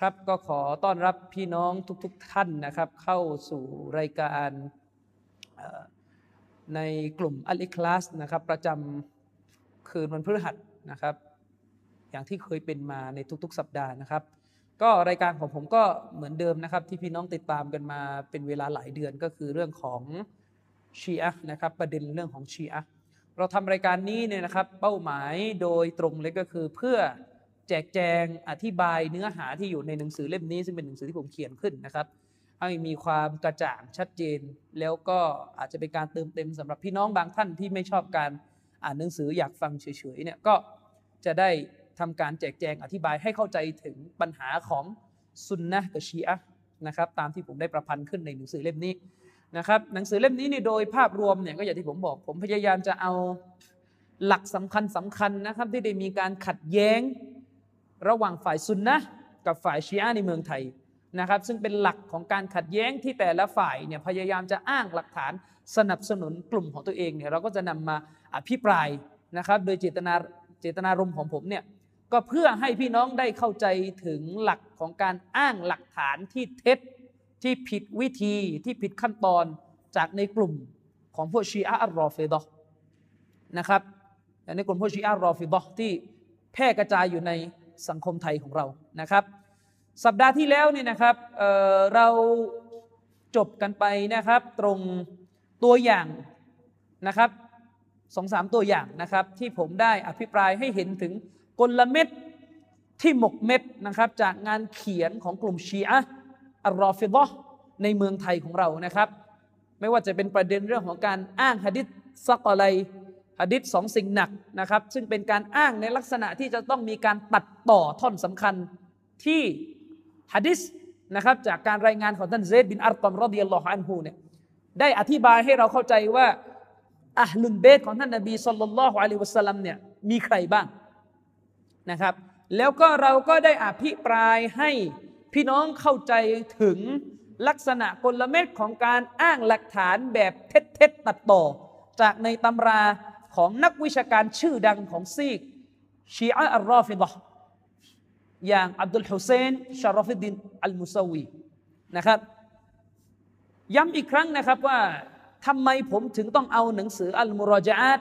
ครับก็ขอต้อนรับพี่น้องทุกๆทท่านนะครับ เข้าสู่รายการในกลุ่มอัลอิคลาสนะครับ ประจำคืนวันพฤหัสนะครับ อย่างที่เคยเป็นมาในทุกๆ สัปดาห์นะครับ ก็รายการของผมก็เหมือนเดิมนะครับ ที่พี่น้องติดตามกันมาเป็นเวลาหลายเดือนก็คือเรื่องของชีอะนะครับ ประเด็นเรื่องของชีอะเราทำรายการนี้เนี่ยนะครับ เป้าหมายโดยตรงเลยก็คือเพื่อ จกแจงอธิบายเนื้อหาที่อยู่ในหนังสือเล่มนี้ซึ่งเป็นหนังสือที่ผมเขียนขึ้นนะครับให้มีความกระจ่างชัดเจน แล้วก็อาจจะเป็นการเติมเต็มสำหรับพี่น้องบางท่านที่ไม่ชอบการอ่านหนังสืออยากฟังเฉยๆเนี่ยก็จะได้ทำการแจกแจงอธิบายให้เข้าใจถึงปัญหาของซุนนะกับชีอะนะครับตามที่ผมได้ประพันธ์ขึ้นในหนังสือเล่มนี้นะครับหนังสือเล่มนี้เนี่ยโดยภาพรวมเนี่ยก็อย่างที่ผมบอก ผมพยายามจะเอาหลักสำคัญสำคัญนะครับที่ได้มีการขัดแย้ง ระหว่างฝ่ายซุนนะกับฝ่ายชีอะในเมืองไทยนะครับ ซึ่งเป็นหลักของการขัดแย้งที่แต่ละฝ่ายเนี่ยพยายามจะอ้างหลักฐานสนับสนุนกลุ่มของตัวเองเนี่ยเราก็จะนำมาอภิปรายนะครับ โดยเจตนาเจตนารมณ์ของผมเนี่ยก็เพื่อให้พี่น้องได้เข้าใจถึงหลักของการอ้างหลักฐานที่เท็จที่ผิดวิธีที่ผิดขั้นตอนจากในกลุ่มของพวกชีอะอัลรอฟิดะนะครับในกลุ่มพวกชีอะห์รอฟิดะที่แพร่กระจายอยู่ใน สังคมไทยของเรานะครับ สัปดาห์ที่แล้วเนี่ยนะครับเเราจบกันไปนะครับ ตรงตัวอย่างนะครับสองสามตัวอย่างนะครับ ที่ผมได้อภิปรายให้เห็นถึงกลเม็ดที่หมกเม็ดนะครับ จากงานเขียนของกลุ่มชีอะอัลรอฟิดะห์ในเมืองไทยของเรานะครับ ไม่ว่าจะเป็นประเด็นเรื่องของการอ้างหะดิษซักอะไร หะดิษสองสิ่งหนักนะครับ ซึ่งเป็นการอ้างในลักษณะที่จะต้องมีการตัดต่อท่อนสำคัญที่หะดิษนะครับจากการรายงานของท่านเซดบินอัรตอมรอดิยัลลอฮุอันฮูเนี่ยได้อธิบายให้เราเข้าใจว่าอัลลุนเบตของท่านนบีสุลต่านละฮ์อะลัยวะสัลลัมเนี่ยมีใครบ้างนะครับ แล้วก็เราก็ได้อภิปรายให้พี่น้องเข้าใจถึงลักษณะกลเม็ดของการอ้างหลักฐานแบบเท็จๆตัดต่อ จากในตำรา ของนักวิชาการชื่อดังของซีกชีอะอัลรอฟิดะอย่างอับดุลฮุเซนชารอฟิดินอัลมุซาวีนะครับ ย้ำอีกครั้งนะครับว่าทำไมผมถึงต้องเอาหนังสืออัลมุรอจาต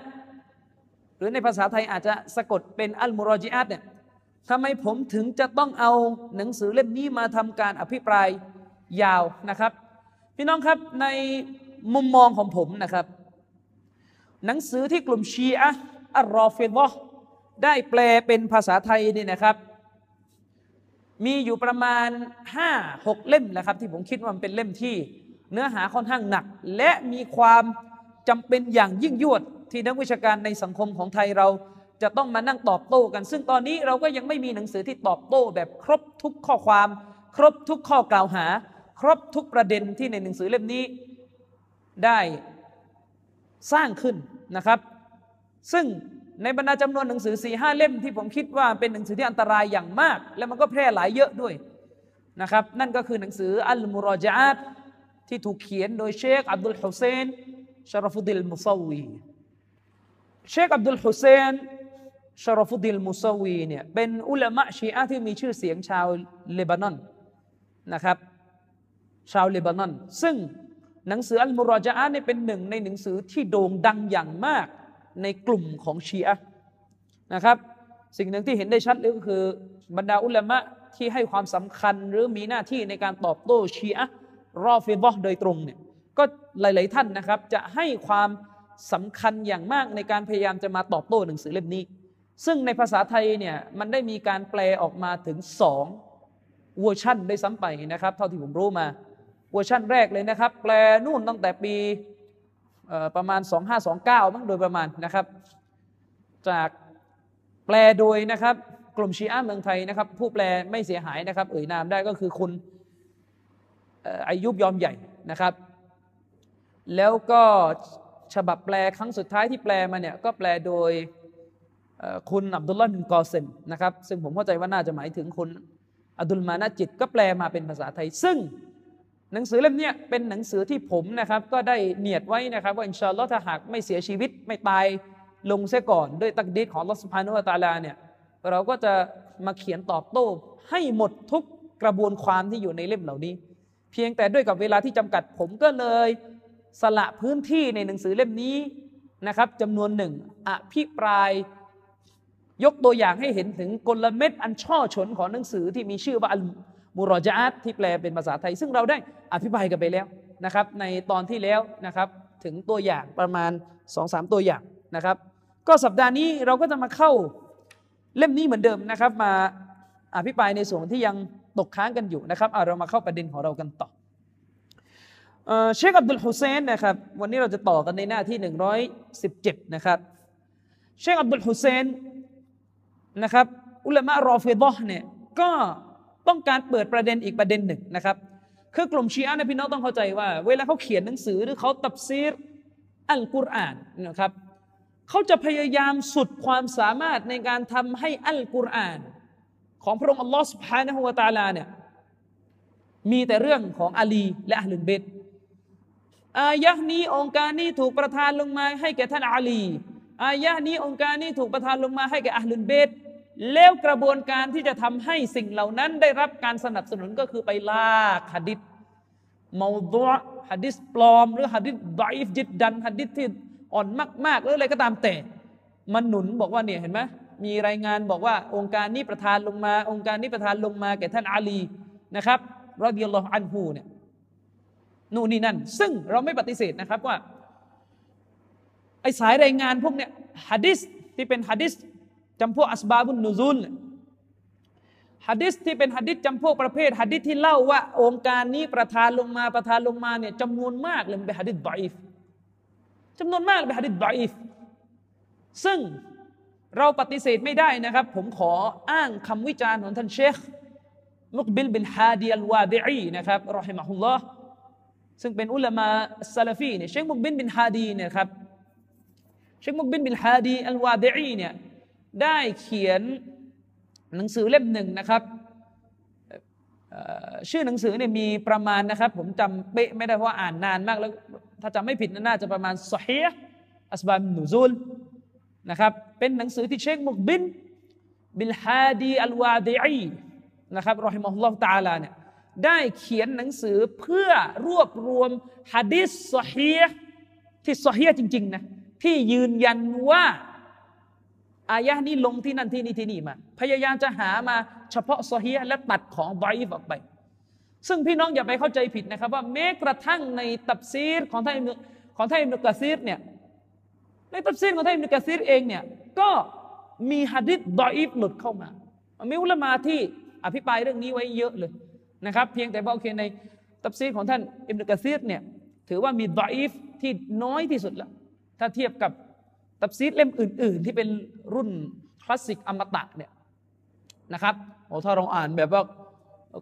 หรือในภาษาไทยอาจจะสะกดเป็นอัลมุรอจาตเนี่ยทำไมผมถึงจะต้องเอาหนังสือเล่มนี้มาทำการอภิปรายยาวนะครับ พี่น้องครับในมุมมองของผมนะครับ หนังสือที่กลุ่มชีอะอัลรอฟิดะได้แปลเป็นภาษาไทยนี่นะครับ มีอยู่ประมาณ 5-6 เล่มนะครับ ที่ผมคิดว่ามันเป็นเล่มที่เนื้อหาค่อนข้างหนัก และมีความจำเป็นอย่างยิ่งยวดที่นักวิชาการในสังคมของไทยเราจะต้องมานั่งตอบโต้กัน ซึ่งตอนนี้เราก็ยังไม่มีหนังสือที่ตอบโต้แบบครบทุกข้อความ ครบทุกข้อกล่าวหา ครบทุกประเด็นที่ในหนังสือเล่มนี้ได้สร้างขึ้น นะครับ ซึ่งในบรรดาจำนวนหนังสือสี่ห้าเล่มที่ผมคิดว่าเป็นหนังสือที่อันตรายอย่างมาก และมันก็แพร่หลายเยอะด้วยนะครับ นั่นก็คือหนังสืออัลมุรอจาตที่ถูกเขียนโดยเชคอับดุลฮุเซนชารฟุดิลมุซาวีเชคอับดุลฮุเซนชารฟุดิลมุซาวีเนี่ยเป็นอุลามะชีอะที่มีชื่อเสียงชาวเลบานอนนะครับ ชาวเลบานอน ซึ่ง หนังสืออัลมุรอจาตเนี่ยเป็นหนึ่งในหนังสือที่โด่งดังอย่างมากในกลุ่มของชีอะนะครับ สิ่งหนึ่งที่เห็นได้ชัดเลยก็คือบรรดาอุลามะที่ให้ความสำคัญหรือมีหน้าที่ในการตอบโต้ชีอะรอฟิดะโดยตรงเนี่ยก็หลาย ๆ ท่านนะครับ จะให้ความสำคัญอย่างมากในการพยายามจะมาตอบโต้หนังสือเล่มนี้ ซึ่งในภาษาไทยเนี่ยมันได้มีการแปลออกมาถึงสองเวอร์ชันด้วยซ้ำไปนะครับ เท่าที่ผมรู้มา เวอร์ชันแรกเลยนะครับ แปลนู่นตั้งแต่ปีประมาณ 2529 มั้งโดยประมาณนะครับ จากแปลโดยนะครับกลุ่มชีอะเมืองไทยนะครับ ผู้แปลไม่เสียหายนะครับ เอ่ยนามได้ก็คือคุณอายุบยอมใหญ่นะครับ แล้วก็ฉบับแปลครั้งสุดท้ายที่แปลมาเนี่ยก็แปลโดยคุณอับดุลลาห์บินกอเซนนะครับ ซึ่งผมเข้าใจว่าน่าจะหมายถึงคุณอับดุลมานาจิตก็แปลมาเป็นภาษาไทย ซึ่ง หนังสือเล่มนี้เป็นหนังสือที่ผมนะครับ ก็ได้เนียดไว้นะครับ ว่าอินชาอัลลอฮ์ถ้าหากไม่เสียชีวิตไม่ตายลงเสียก่อน ด้วยตักดีของลอสพานุวตาลาเนี่ยเราก็จะมาเขียนตอบโต้ให้หมดทุกกระบวนความที่อยู่ในเล่มเหล่านี้ เพียงแต่ด้วยกับเวลาที่จำกัดผมก็เลยสละพื้นที่ในหนังสือเล่มนี้นะครับจำนวนหนึ่งอภิปรายยกตัวอย่างให้เห็นถึงกลเม็ดอันช่อฉนของหนังสือที่มีชื่อว่าอ มุรจาตที่แปลเป็นภาษาไทย ซึ่งเราได้อธิบายกันไปแล้วนะครับในตอนที่แล้วนะครับถึงตัวอย่างประมาณ2อสตัวอย่างนะครับ ก็สัปดาห์นี้เราก็จะมาเข้าเล่มนี้เหมือนเดิมนะครับ มาอภิปรายในส่วนที่ยังตกค้างกันอยู่นะครับเอาเรามาเข้าประเด็นของเรากันต่อเชคอับดุลฮุเซนนะครับวันนี้เราจะต่อกันในหน้าที่ 117 นะครับเชคอับดุลฮุเซนนะครับอุลามะรอฟิดะเนี่ยก็ ต้องการเปิดประเด็นอีกประเด็นหนึ่งนะครับคือกลุ่มชีอะนะพี่น้องต้องเข้าใจว่า เวลาเขาเขียนหนังสือหรือเขาตับซีรอัลกุรอานนะครับเขาจะพยายามสุดความสามารถในการทำให้อัลกุรอาน ของพระองค์อัลลอฮฺสุภานะฮุวาตาลาเนี่ยมีแต่เรื่องของอาลีและอัลลุนเบตอายะนี้องค์การนี้ถูกประทานลงมาให้แก่ท่านอาลีอายะนี้องค์การนี้ถูกประทานลงมาให้แก่อัลลุนเบต แล้วกระบวนการที่จะทำให้สิ่งเหล่านั้นได้รับการสนับสนุนก็คือไปลากหะดิษมาดะหะดิษปลอม หรือหะดิษดอยฟจิตดันหะดิษที่อ่อนมากๆหรืออะไรก็ตามแต่มันหนุนบอกว่าเนี่ยเห็นไหมมีรายงานบอกว่าองค์การนี้ประทานลงมา องค์การนี้ประทานลงมาแก่ท่านอาลีนะครับรอดิยัลลอฮอันฮูเนี่ยนู่นนี่นั่น ซึ่งเราไม่ปฏิเสธนะครับว่าไอสายรายงานพวกเนี้ยฮะดิษที่เป็นฮะดิษ จำพวกอัสบาบุนนูซุลฮะดิษที่เป็นฮะดิษจำพวกประเภทฮะดิษที่เล่าว่า องค์การนี้ประทานลงมาประทานลงมาเนี่ยจำนวนมากเลยเป็นฮะดิษดอยฟจำนวนมากเป็นฮะดิษดอยฟซึ่งเราปฏิเสธไม่ได้นะครับ ผมขออ้างคำวิจารณ์ของท่านเชคมุกบิลบินฮาดีอัลวาดิอีนะครับรอฮิมะฮุลลอฮ์ซึ่งเป็นอุลามะซาลฟีเนี่ยเชคมุกบินบินฮาดีเนี่ยครับเชคมุกบินบินฮาดีอัลวาดิอีเนี่ย ได้เขียนหนังสือเล่มหนึ่งนะครับชื่อหนังสือเนี่ยมีประมาณนะครับ ผมจำเป๊ะไม่ได้เพราะอ่านนานมากแล้ว ถ้าจำไม่ผิดน่าจะประมาณสฮีอัสบามนูซูลนะครับเป็นหนังสือที่เชคมุกบินบิลฮาดีอัลวาดีอีนะครับรอฮิมะฮุลลอฮ์ตาลาเนี่ยได้เขียนหนังสือเพื่อรวบรวมฮะดิษสฮีที่สฮีจริงๆนะที่ยืนยันว่า อายะนี้ลงที่นั่นที่นี่ที่นี่มา พยายามจะหามาเฉพาะซอฮีและตัดของไบอออกไป ซึ่งพี่น้องอย่าไปเข้าใจผิดนะครับ ว่าแม้กระทั่งในตับซีรของท่านของท่านอิมนุกะซีรเนี่ยในตับซีรของท่านอิมนุกะซีรเองเนี่ยก็มีฮะดิษดอยฟหลุดเข้ามามีอุลามาที่อภิปรายเรื่องนี้ไว้เยอะเลยนะครับเพียงแต่บอกโอเคในตับซีรของท่านอิมนุกะซีรเนี่ยถือว่ามีดอยฟที่น้อยที่สุดแล้วถ้าเทียบกับ ตับซีดเล่มอื่น ๆ ที่เป็นรุ่นคลาสสิกอมตะเนี่ยนะครับโอ้ถ้าเราอ่านแบบว่า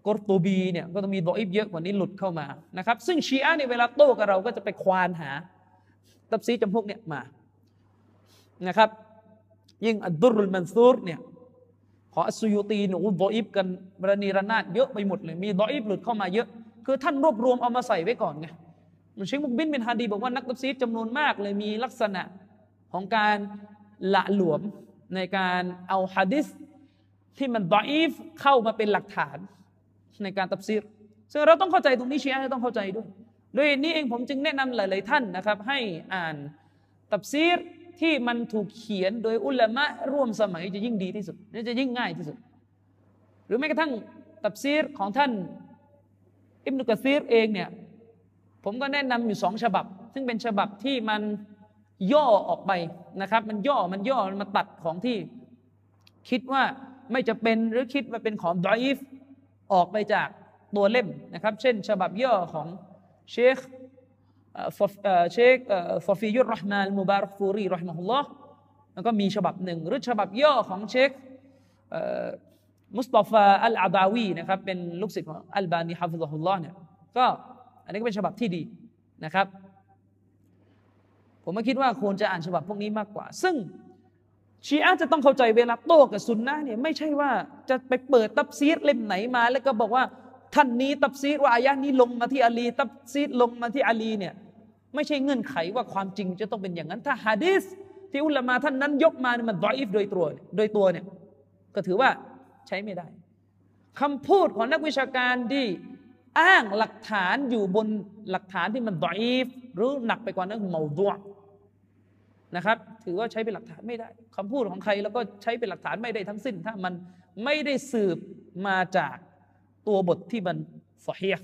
กอรตูบีเนี่ยก็ต้องมีดออิบเยอะกว่านี้หลุดเข้ามานะครับ ซึ่งชีอะในเวลาโต้กับเราก็จะไปควานหา ตับซีจำพวกเนี่ยมานะครับ ยิ่งอัดดุรุลมันซูรเนี่ยขออัสุยุตีหนูดออิบกันบรณีรนาดเยอะไปหมดเลยมีดออิบหลุดเข้ามาเยอะ คือท่านรวบรวมเอามาใส่ไว้ก่อนไงมันเชคมุกบินเป็นฮาดีบอกว่านักตับซีดจำนวนมากเลยมีลักษณะ ของการละหลวมในการเอาฮะดิษที่มันดอีฟเข้ามาเป็นหลักฐานในการตับซีรซึ่งเราต้องเข้าใจตรงนี้เชียร์ต้องเข้าใจด้วยด้วยนี้เองผมจึงแนะนำหลาย ๆ ท่านนะครับ ให้อ่านตับซีรที่มันถูกเขียนโดยอุลามะร่วมสมัยจะยิ่งดีที่สุดนี่จะยิ่งง่ายที่สุด หรือแม้กระทั่งตับซีรของท่านอิบนุกะซีรเองเนี่ยผมก็แนะนำอยู่สองฉบับ ซึ่งเป็นฉบับที่มัน ย่อออกไปนะครับ มันย่อมันย่อมันมาตัดของที่ คิดว่าไม่จะเป็นหรือคิดว่าเป็นของดอยฟออกไปจากตัวเล่มนะครับ เช่น ฉบับย่อของเชคเชคฟอฟิยุรรห์มานมุบารฟูรีรอฮิมะฮุลลอฮ์แล้วก็มีฉบับหนึ่งหรือฉบับย่อของเชคมุสตาฟาอัลอาดาวีนะครับเป็นลูกศิษย์ของอัลบานีฮะฟิซฮุลลอฮ์เนี่ยก็อันนี้ก็เป็นฉบับที่ดีนะครับ ผมไม่คิดว่าควรจะอ่านฉบับพวกนี้มากกว่า ซึ่งชีอะจะต้องเข้าใจเวลาโต้กับซุนนะเนี่ยไม่ใช่ว่าจะไปเปิดตับซีดเล่มไหนมา แล้วก็บอกว่าท่านนี้ตับซีดว่าอายะนี้ลงมาที่อาลี ตับซีดลงมาที่อาลีเนี่ยไม่ใช่เงื่อนไขว่าความจริงจะต้องเป็นอย่างนั้น ถ้าฮะดีษที่อุลามาท่านนั้นยกมาเนี่ยมันดอยฟโดยตัวโดยตัวเนี่ยก็ถือว่าใช้ไม่ได้คำพูดของนักวิชาการที่อ้างหลักฐานอยู่บนหลักฐานที่มันดอยฟหรือหนักไปกว่านั้นเมาดัว นะครับ ถือว่าใช้เป็นหลักฐานไม่ได้คำพูดของใครแล้วก็ใช้เป็นหลักฐานไม่ได้ทั้งสิ้น ถ้ามันไม่ได้สืบมาจากตัวบทที่มันสเฮีย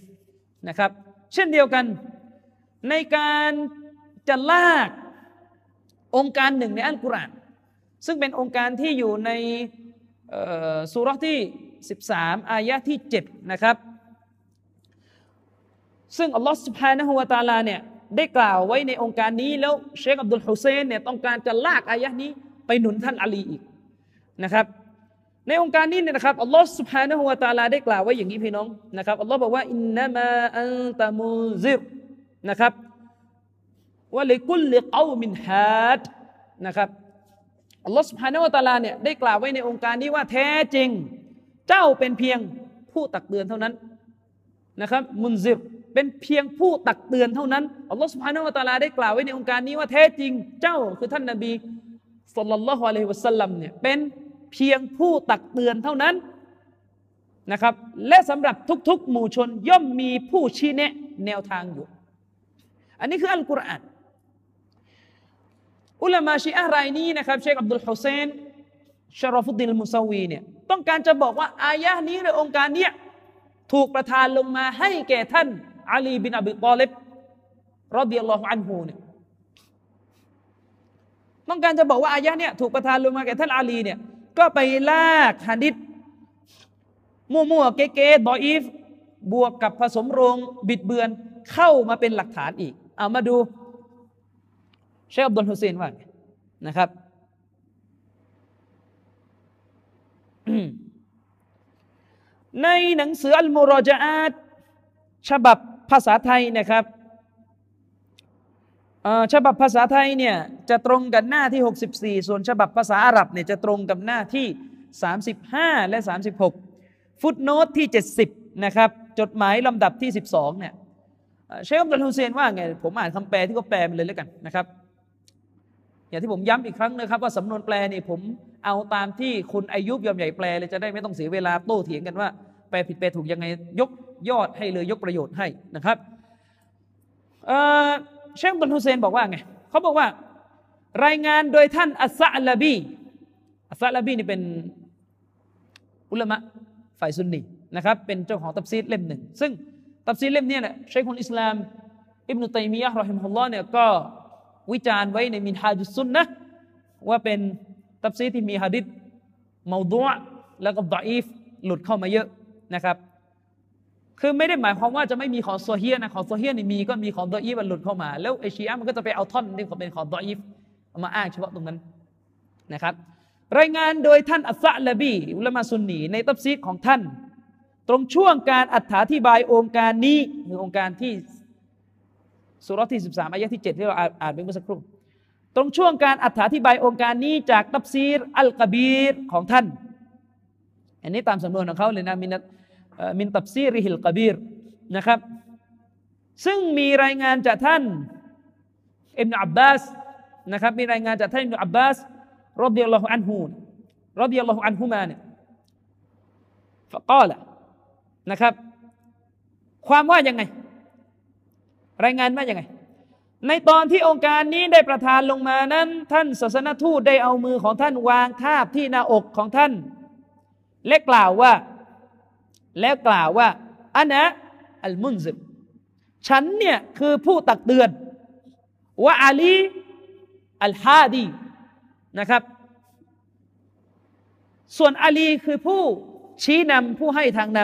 นะครับ เช่นเดียวกัน ในการจะลากองค์การหนึ่งในอัลกุรอานซึ่งเป็นองค์การที่อยู่ในสุรที่ 13 อายะที่ 7 นะครับ ซึ่งอัลลอฮฺสุบฮานะฮูวตาลาเนี่ย ได้กล่าวไว้ในองค์การนี้ แล้วเชคอับดุลฮุเซนเนี่ยต้องการจะลากอายะนี้ไปหนุนท่านอาลีอีกนะครับ ในองค์การนี้เนี่ยนะครับอัลลอฮฺสุบฮานะฮูวาตาลาได้กล่าวไว้อย่างนี้พี่น้องนะครับอัลลอฮ์บอกว่าอินนามาอันตะมูซิรนะครับว่าลิกุลลิกอมินฮัดนะครับอัลลอฮฺสุบฮานาวะตาลาเนี่ยได้กล่าวไว้ในองค์การนี้ว่าแท้จริง เจ้าเป็นเพียงผู้ตักเตือนเท่านั้นนะครับมุนซิร เป็นเพียงผู้ตักเตือนเท่านั้นอัลลอฮฺสุบฮานาวะตาลาได้กล่าวไว้ในองค์การนี้ว่าแท้จริงเจ้าคือท่านนบีสุลลัลลอฮุอะลัยฮิวะสัลลัมเนี่ยเป็นเพียงผู้ตักเตือนเท่านั้นนะครับ และสำหรับทุกๆ หมู่ชนย่อมมีผู้ชี้แนะแนวทางอยู่ อันนี้คืออัลกุรอานอุลามาชีอะรายนี้นะครับเชคอับดุลฮุเซนชารฟุดดินมุซาวีเนี่ยต้องการจะบอกว่าอายะนี้ในองค์การเนี้ยถูกประทานลงมาให้แก่ท่าน อาลีบินอบิตอเลบรอดิยัลลอฮุอันฮูเนี่ยต้องการจะบอกว่าอายะเนี่ยถูกประทานลงมาแก่ท่านอาลีเนี่ยก็ไปลากฮะดิษมั่วๆเก๊ๆบออีฟ บวกกับผสมโรงบิดเบือนเข้ามาเป็นหลักฐานอีกเอามาดูเชคอับดุลฮุเซนว่านะครับในหนังสืออัลมุรจาต ฉบับภาษาไทยนะครับฉบับภาษาไทยเนี่ยจะตรงกันหน้าที่ 64 ส่วนฉบับภาษาอาหรับเนี่ยจะตรงกับหน้าที่ 35 และ 36 ฟุตโนตที่ 70 นะครับ จดหมายลำดับที่ 12 เนี่ยเชคอับดุลฮุเซนว่าไง ผมอ่านคำแปลที่เขาแปลมาเลยแล้วกันนะครับ อย่างที่ผมย้ำอีกครั้งนะครับ ว่าสำนวนแปลนี่ผมเอาตามที่คุณอายุบยอมใหญ่แปลเลยจะได้ไม่ต้องเสียเวลาโต้เถียงกันว่า แปลผิดแปลถูกยังไงยกยอดให้เลยยกประโยชน์ให้นะครับเชคบุนฮุเซนบอกว่าไงเขาบอกว่ารายงานโดยท่านอัสซาลาบีอัสซาลาบีนี่เป็นอุลามะฝ่ายซุนนีนะครับเป็นเจ้าของตับซีดเล่มหนึ่ง ซึ่งตับซีดเล่มนี้เนี่ยเชคคนอิสลามอิบนุตัยมียะห์رحمه الله เนี่ยก็วิจารณ์ไว้ในมินฮาจุสุนนะว่าเป็นตับซีดที่มีฮะดิษเมาดัวแล้วก็ดออีฟหลุดเข้ามาเยอะ นะครับ คือไม่ได้หมายความว่าจะไม่มีของ صحيح นะของ صحيح นี่มีก็มีของ ضعيف มันหลุดเข้ามา แล้วไอชีอะมันก็จะไปเอาท่อนที่เป็นของ ضعيف มาอ้างเฉพาะตรงนั้นนะครับ รายงานโดยท่านอัสซะลบีอุลามาซุนนีในตัฟซีรของท่าน ตรงช่วงการอธิบายองค์การนี้คือองค์การที่สุรที่13อายะที่ 7 ที่เราอ่านไปเมื่อสักครู่ ตรงช่วงการอธิบายองค์การนี้จากตับซีรอัลกบีรของท่าน อันนี้ตามสำนวนของเขาเลยนะมิน มินตับซีริฮิลกบีรนะครับ ซึ่งมีรายงานจากท่านอิบนาอับบาสนะครับมีรายงานจากท่านอิบนาอับบาสรดิยัลลอฮุอันฮูรดิยัลลอฮุอันฮูมาเนี่ยฟะกาละนะครับ ความว่ายังไง รายงานว่าอย่างไง ในตอนที่องค์การนี้ได้ประทานลงมานั้น ท่านศาสนทูตได้เอามือของท่านวางทาบที่หน้าอกของท่าน และกล่าวว่า แล้วกล่าวว่าอันนะอัลมุนซิบฉันเนี่ยคือผู้ตักเตือนว่าอาลีอัลฮาดีนะครับ ส่วนอาลีคือผู้ชี้นำผู้ให้ทางน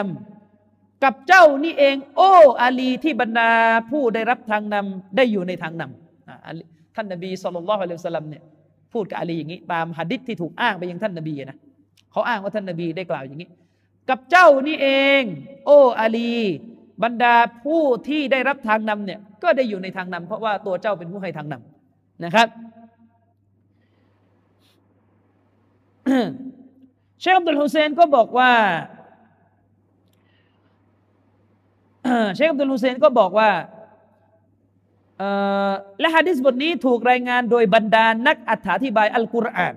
ำกับเจ้านี่เอง โอ้อาลีที่บรรดาผู้ได้รับทางนำได้อยู่ในทางนำท่านนบีสุลต่านละฮ์อัลลอฮฺสัลลัมเนี่ยพูดกับอาลีอย่างนี้ตามหะดิษที่ถูกอ้างไปยังท่านนบีนะเขาอ้างว่าท่านนบีได้กล่าวอย่างนี้ กับเจ้านี่เอง โอ้อาลี บรรดาผู้ที่ได้รับทางนำเนี่ยก็ได้อยู่ในทางนำเพราะว่าตัวเจ้าเป็นผู้ให้ทางนำนะครับเชคอับดุลฮุเซนก็บอกว่าเชคอับดุลฮุเซนก็บอกว่าและฮะดิษบทนี้ถูกรายงานโดยบรรดานักอธิบายอัลกุรอาน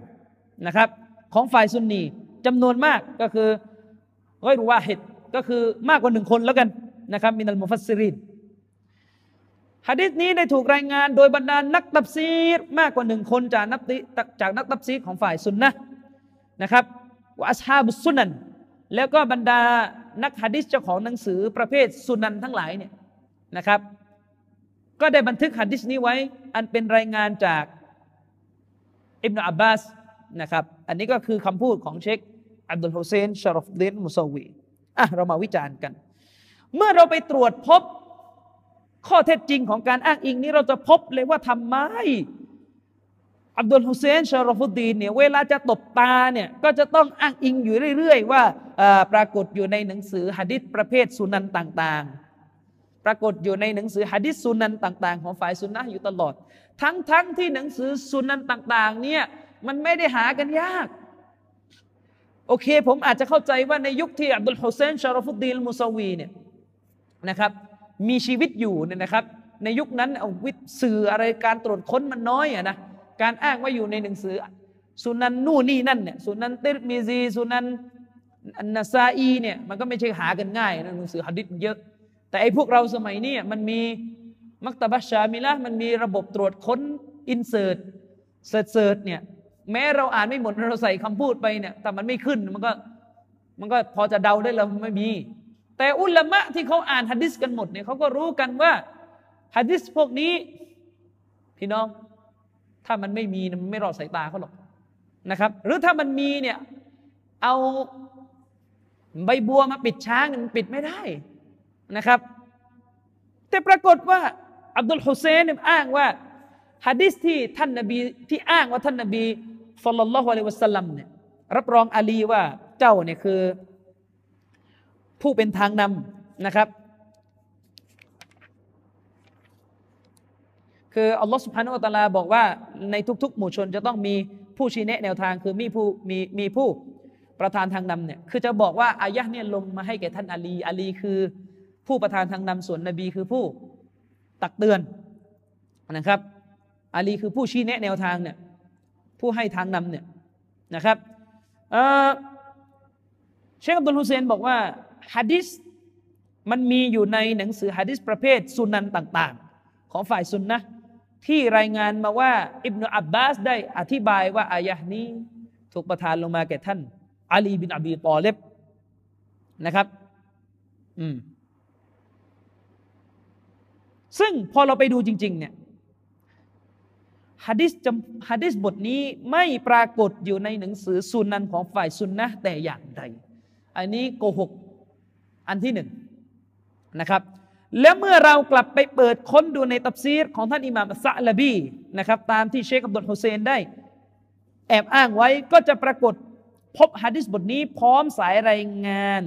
นะครับ ของฝ่ายซุนนีจำนวนมากก็คือ ร้อยรู้ว่าเหตุก็คือมากกว่าหนึ่งคนแล้วกันนะครับมินัลมุฟัสซิรินฮะดิษนี้ได้ถูกรายงานโดยบรรดานักตับซีรมากกว่าหนึ่งคนจากนักจากนักตับซีรของฝ่ายซุนนะนะครับว่าอัชฮาบุสุนันแล้วก็บรรดานักฮะดิษเจ้าของหนังสือประเภทสุนันทั้งหลายเนี่ยนะครับ ก็ได้บันทึกฮะดิษนี้ไว้ อันเป็นรายงานจากอิบนาอับบาสนะครับ อันนี้ก็คือคำพูดของเชค อับดุลฮุเซนชารอฟเดนมุซวีอะเรามาวิจารณ์กัน เมื่อเราไปตรวจพบข้อเท็จจริงของการอ้างอิงนี้เราจะพบเลยว่าทำไมอับดุลฮุเซนชารฟุดดีนเนี่ยเวลาจะตบตาเนี่ยก็จะต้องอ้างอิงอยู่เรื่อย ๆ ว่าปรากฏอยู่ในหนังสือฮะดิษประเภทสุนันต่างๆ ปรากฏอยู่ในหนังสือฮะดิษสุนันต่าง ๆ ของฝ่ายสุนนะอยู่ตลอด ทั้งๆทที่หนังสือสุนันต่างๆเนี่ยมันไม่ได้หากันยาก โอเค ผมอาจจะเข้าใจว่าในยุคที่อับดุลฮุเซนชารฟุดดีนมุซาวีเนี่ยนะครับมีชีวิตอยู่เนี่ยนะครับ ในยุคนั้นเอาวิสื่ออะไรการตรวจค้นมันน้อยอะนะการอ้างว่าอยู่ในหนังสือสุนันนู่นนี่นั่นเนี่ยสุนันติมิซีสุนันอันนาซาอีเนี่ยมันก็ไม่ใช่หากันง่ายนะหนังสือฮะดิษเยอะ แต่ไอ้พวกเราสมัยนี้มันมีมักตะบัชชามิละมันมีระบบตรวจค้นอินเสิร์ตเสิร์ชเสิร์ชเนี่ย แม้เราอ่านไม่หมดเราใส่คำพูดไปเนี่ยแต่มันไม่ขึ้นมันก็มันก็พอจะเดาได้แล้วไม่มี แต่อุลามะที่เขาอ่านฮะดิษกันหมดเนี่ยเขาก็รู้กันว่าฮะดิษพวกนี้พี่น้องถ้ามันไม่มีมันไม่รอดสายตาเขาหรอกนะครับ หรือถ้ามันมีเนี่ยเอาใบบัวมาปิดช้างมันปิดไม่ได้นะครับ แต่ปรากฏว่าอับดุลฮุเซนอ้างว่าฮะดิษที่ท่านนบีที่อ้างว่าท่านนบี สุลลัลลอฮุอะลัยวะสัลลัมเนี่ยรับรองอาลีว่าเจ้าเนี่ยคือ ผู้เป็นทางนำนะครับ คืออัลลอฮฺสุบฮานุอัตลาบอกว่าในทุก ๆ หมู่ชนจะต้องมีผู้ชี้แนะแนวทางคือมีผู้มีมีผู้ประธานทางนำเนี่ยคือจะบอกว่าอายะเนี่ยลงมาให้แก่ท่านอาลีอาลีคือ ผู้ประธานทางนำส่วนนบีคือผู้ตักเตือนนะครับอาลีคือผู้ชี้แนะแนวทางเนี่ย ผู้ให้ทางนำเนี่ยนะครับเชคอับดุลฮุเซนบอกว่าฮะดิษมันมีอยู่ในหนังสือฮะดิษประเภทสุนันต่างๆ ของฝ่ายสุนนะที่รายงานมาว่าอิบนาอับบาสได้อธิบายว่าอายะนี้ถูกประทานลงมาแก่ท่านอาลีบินอบีตอเลบนะครับ อืมซึ่งพอเราไปดูจริง ๆ เนี่ย ฮะดิษจฮะดิษบทนี้ไม่ปรากฏอยู่ในหนังสือสุนันของฝ่ายสุนนะแต่อย่างใด อันนี้โกหกอันที่หนึ่งนะครับ แล้วเมื่อเรากลับไปเปิดค้นดูในตับซีรของท่านอิหม่ามซะลบีนะครับตามที่เชคอับดุลฮุเซนได้ แอบอ้างไว้ก็จะปรากฏพบฮะดิษบทนี้พร้อมสายรายงาน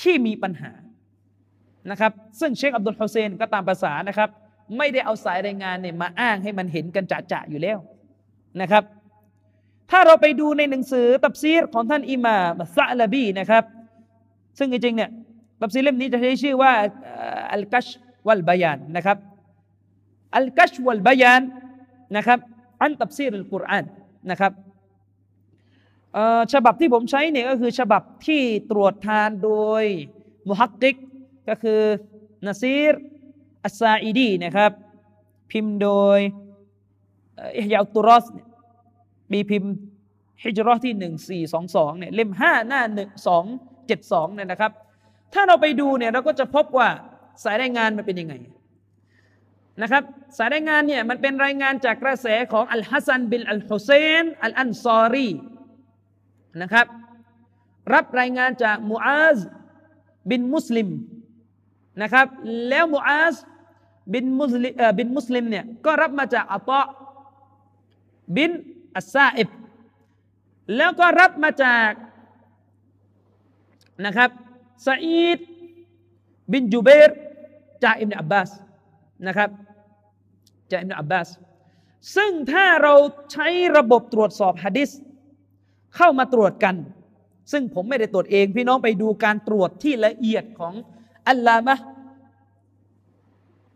ที่มีปัญหานะครับ ซึ่งเชคอับดุลฮุเซนก็ตามภาษานะครับ ไม่ได้เอาสายรายงานเนี่ยมาอ้างให้มันเห็นกันจะๆอยู่แล้วนะครับ ถ้าเราไปดูในหนังสือตับซีรของท่านอิหม่ามซะลบีนะครับ ซึ่งจริงๆเนี่ยตับซีรเล่มนี้จะใช้ชื่อว่าอัลกัชวัลบายานนะครับอัลกัชวัลบายานนะครับอันตับซีรอัลกุรอานนะครับฉบับที่ผมใช้เนี่ยก็คือฉบับที่ตรวจทานโดยมุฮักกิกก็คือนาซีร อัสซาอีดีนะครับ พิมพ์โดยอิฮยาอุตุรอสมีพิมพ์ฮิจรอที่หนึ่งสี่สองสองเนี่ยเล่มห้าหน้าหนึ่งสองเจ็ดสองเนี่ยนะครับ ถ้าเราไปดูเนี่ยเราก็จะพบว่าสายรายงานมันเป็นยังไงนะครับสายรายงานเนี่ยมันเป็นรายงานจากกระแสของอัลฮัสซันบินอัลฮุเซนอัลอันซอรีนะครับ รับรายงานจากมูอาซบินมุสลิมนะครับ แล้วมูอาซ บินมุสลิมบินมุสลิมเนี่ยก็รับมาจากอัตะบินอัสซาอิบแล้วก็รับมาจากนะครับซาอีดบินจูเบรจากอิบนาอับบาสนะครับจากอิบนาอับบาสซึ่งถ้าเราใช้ระบบตรวจสอบฮะดิษเข้ามาตรวจกัน ซึ่งผมไม่ได้ตรวจเอง พี่น้องไปดูการตรวจที่ละเอียดของอัลลามะ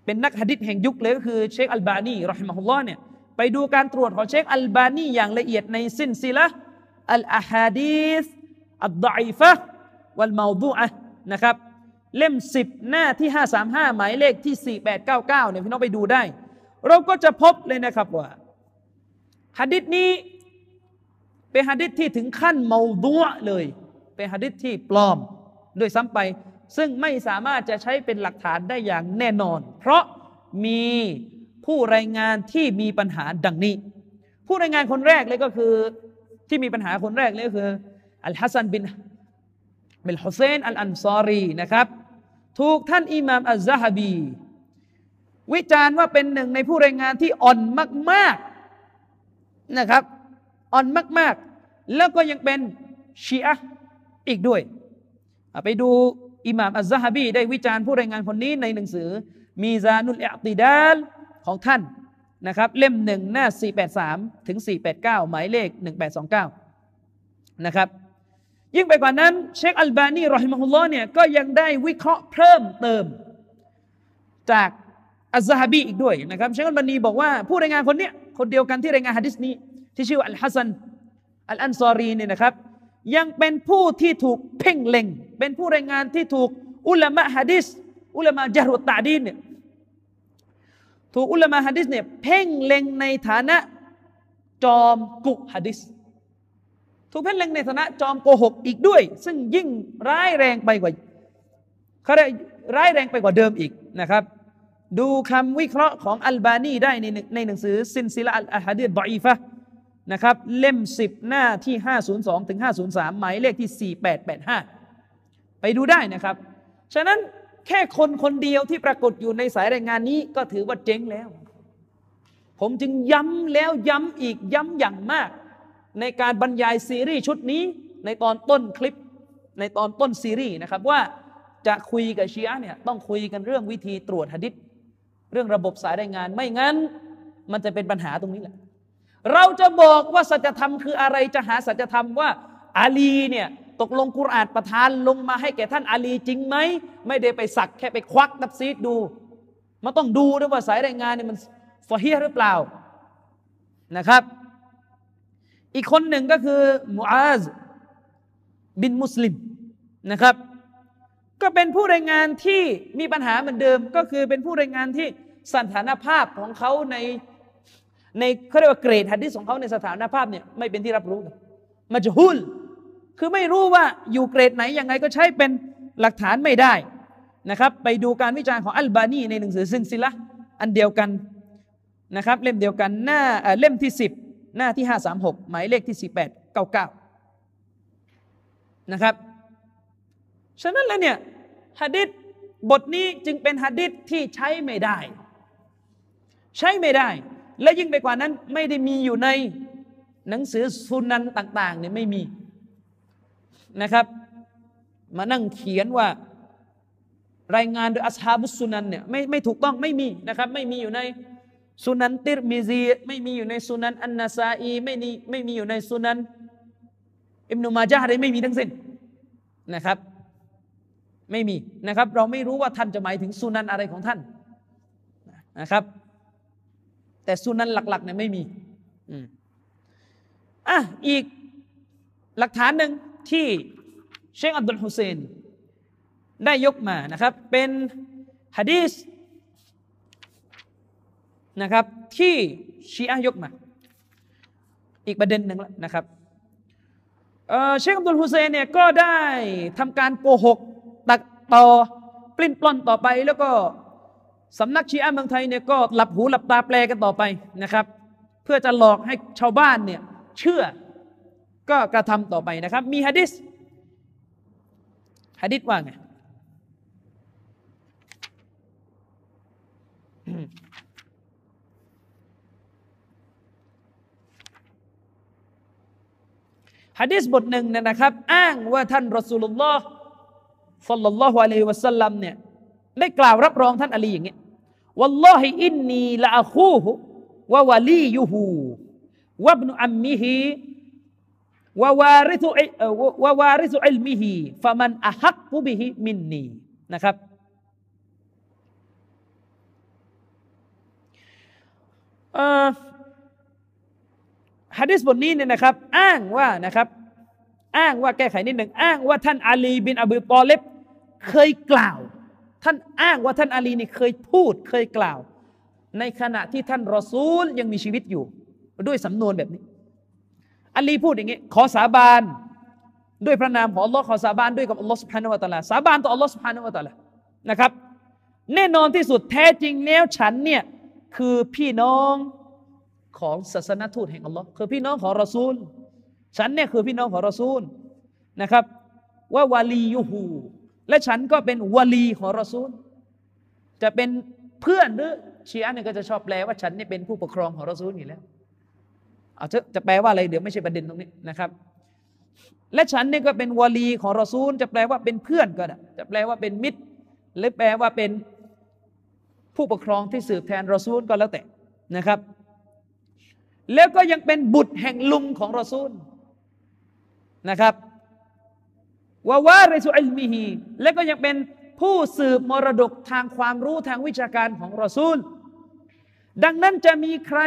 เป็นนักฮะดิษแห่งยุคเลยก็คือเชคอัลบานีรอฮิมะฮุลลอฮ์เนี่ยไปดูการตรวจของเชคอัลบานีอย่างละเอียดในสินซิละอัลอาฮาดีสอัลดอยฟะวัลมาดูอะนะครับเล่มสิบหน้าที่ห้าสามห้าหมายเลขที่สี่แปดเก้าเก้าเนี่ยพี่น้องไปดูได้ เราก็จะพบเลยนะครับว่าฮะดิษนี้เป็นฮะดิษที่ถึงขั้นเมาดัวเลย เป็นฮะดิษที่ปลอมโดยซ้ำไป ซึ่งไม่สามารถจะใช้เป็นหลักฐานได้อย่างแน่นอน เพราะมีผู้รายงานที่มีปัญหาดังนี้ ผู้รายงานคนแรกเลยก็คือที่มีปัญหาคนแรกเลยก็คืออัลฮัสซันบินบินฮุเซนอัลอันซอรีนะครับถูกท่านอิหม่ามอัลซาฮบี วิจารณ์ว่าเป็นหนึ่งในผู้รายงานที่อ่อนมากๆนะครับ อ่อนมากๆ แล้วก็ยังเป็นชีอะอีกด้วย ไปดู อิหม่ามอัลซาฮบีได้วิจารณ์ผู้รายงานคนนี้ในหนังสือ มีซานุลอิติดาลของท่านนะครับ เล่มหนึ่งหน้า 483 ถึง 489 หมายเลข 1829 นะครับ ยิ่งไปกว่านั้น เชคอัลบานีรอฮิมะฮุลลอเนี่ยก็ยังได้วิเคราะห์เพิ่มเติม จากอัลซาฮบีอีกด้วยนะครับ เชคอัลบานีบอกว่าผู้รายงานคนเนี้ยคนเดียวกันที่รายงานฮะดิษนี้ ที่ชื่ออัลฮัสซันอัลอันซอรีเนี่ยนะครับ ยังเป็นผู้ที่ถูกเพ่งเล็ง เป็นผู้รายงานที่ถูกอุลามะฮะดิษอุลามะจารุตตาดีนเนี่ยถูกอุลามะฮะดิษเนี่ยเพ่งเล็งในฐานะจอมกุฮะดิษถูกเพ่งเล็งในฐานะจอมโกหกอีกด้วย ซึ่งยิ่งร้ายแรงไปกว่าเขาได้ร้ายแรงไปกว่าเดิมอีกนะครับ ดูคำวิเคราะห์ของอัลบานีได้ในในหนังสือซินซิลาอัลฮะดีษบอีฟะ นะครับเล่ม 10 หน้าที่ 502 ถึง 503 หมายเลขที่ 4885 ไปดูได้นะครับ ฉะนั้นแค่คนคนเดียวที่ปรากฏอยู่ในสายรายงานนี้ก็ถือว่าเจ๊งแล้ว ผมจึงย้ำแล้วย้ำอีกย้ำอย่างมาก ในการบรรยายซีรีส์ชุดนี้ ในตอนต้นคลิป ในตอนต้นซีรีส์นะครับว่าจะคุยกับชียะเนี่ยต้องคุยกันเรื่องวิธีตรวจหะดิษเรื่องระบบสายรายงานไม่งั้น มันจะเป็นปัญหาตรงนี้แหละ เราจะบอกว่าสัจธรรมคืออะไรจะหาสัจธรรมว่าอาลีเนี่ยตกลงกุรอานประทานลงมาให้แก่ท่านอาลีจริงไหมไม่ได้ไปสักแค่ไปควักตับซีดดูมันต้องดูด้วยว่าสายรายงานเนี่ยมันฟอฮีหรือเปล่านะครับ อีกคนหนึ่งก็คือมูอาซบินมุสลิมนะครับ ก็เป็นผู้รายงานที่มีปัญหาเหมือนเดิม ก็คือเป็นผู้รายงานที่สถานภาพของเขาใน ในเขาเรียกว่าเกรดฮัดดิสของเขาในสถานภาพเนี่ยไม่เป็นที่รับรู้มาจะหุลคือไม่รู้ว่าอยู่เกรดไหนยังไงก็ใช้เป็นหลักฐานไม่ได้นะครับ ไปดูการวิจารณ์ของอัลบานีในหนังสือซินซิละอันเดียวกันนะครับเล่มเดียวกันหน้าเล่มที่ 10 หน้าที่ 536 หมายเลขที่ 4899 นะครับ ฉะนั้นแล้วเนี่ยฮะดิษบทนี้จึงเป็นฮะดิษที่ใช้ไม่ได้ ใช้ไม่ได้ และยิ่งไปกว่านั้นไม่ได้มีอยู่ในหนังสือสุนันต่างๆเนี่ยไม่มีนะครับ มานั่งเขียนว่ารายงานโดยอัสฮาบุสุนันเนี่ยไม่ไม่ถูกต้องไม่มีนะครับ ไม่มีอยู่ในสุนันติรมิซีไม่มีอยู่ในสุนันอันนาซาอีไม่มีไม่มีอยู่ในสุนันอิมนุมาจาอะไรไม่มีทั้งสิ้นนะครับ ไม่มีนะครับ เราไม่รู้ว่าท่านจะหมายถึงสุนันอะไรของท่านนะครับ แต่สุนันหลักๆเนี่ยไม่มีอะอีกหลักฐานหนึ่งที่เชคอับดุลฮุเซนได้ยกมานะครับ เป็นฮะดีษนะครับ ที่ชีอะยกมา อีกประเด็นหนึ่งแล้วนะครับเชคอับดุลฮุเซนเนี่ยก็ได้ทำการโกหกตักต่อปลิ้นปล้อนต่อไปแล้วก็ สำนักชีอะเมืองไทยเนี่ยก็หลับหูหลับตาแปลกันต่อไปนะครับ เพื่อจะหลอกให้ชาวบ้านเนี่ยเชื่อก็กระทำต่อไปนะครับ มีฮะดิษฮะดิษว่าไงฮะดิษบทหนึ่งเนี่ยนะครับ อ้างว่าท่านรอสูลุลลอฮ์สัลลัลลอฮุอะลัยฮิวะสัลลัมเนี่ย ได้กล่าวรับรองท่านอาลีอย่างเงี้ยوالله إني لأخوه ووليه وابن عمه ووارث ووارث علمه فمن أحق به مني นะครับฮะดิษบทนี้เนี่ยนะครับ อ้างว่านะครับ อ้างว่าแก้ไขนิดหนึ่งอ้างว่าท่านอาลีบินอบูตอเลบเคยกล่าว ท่านอ้างว่าท่านอาลีนี่เคยพูดเคยกล่าว ในขณะที่ท่านรอซูลยังมีชีวิตอยู่ ด้วยสำนวนแบบนี้อาลีพูดอย่างนี้ ขอสาบานด้วยพระนามของอัลลอฮ์ขอสาบานด้วยกับอัลลอฮ์สุบฮานาวะตะลาสาบานต่ออัลลอฮ์สุบฮานาวะตะลานะครับ แน่นอนที่สุดแท้จริงแล้วฉันเนี่ยคือพี่น้องของศาสนทูตแห่งอัลลอฮ์คือพี่น้องของรอซูล ฉันเนี่ยคือพี่น้องของรอซูลนะครับว่าวาลียูฮู และฉันก็เป็นวลีของรอซูล จะเป็นเพื่อนหรือชีอะเนี่ยก็จะชอบแปลว่าฉันนี่เป็นผู้ปกครองของรอซูลอยู่แล้วเอาจะจะแปลว่าอะไรเดี๋ยวไม่ใช่ประเด็นตรงนี้นะครับ และฉันเนี่ยก็เป็นวลีของรอซูล จะแปลว่าเป็นเพื่อนก็ได้จะแปลว่าเป็นมิตร หรือแปลว่าเป็นผู้ปกครองที่สืบแทนรอซูลก็แล้วแต่นะครับ แล้วก็ยังเป็นบุตรแห่งลุงของรอซูลนะครับ วาวาเรซุอิลมิฮีและก็ยังเป็นผู้สืบมรดกทางความรู้ทางวิชาการของรอซูล ดังนั้นจะมีใคร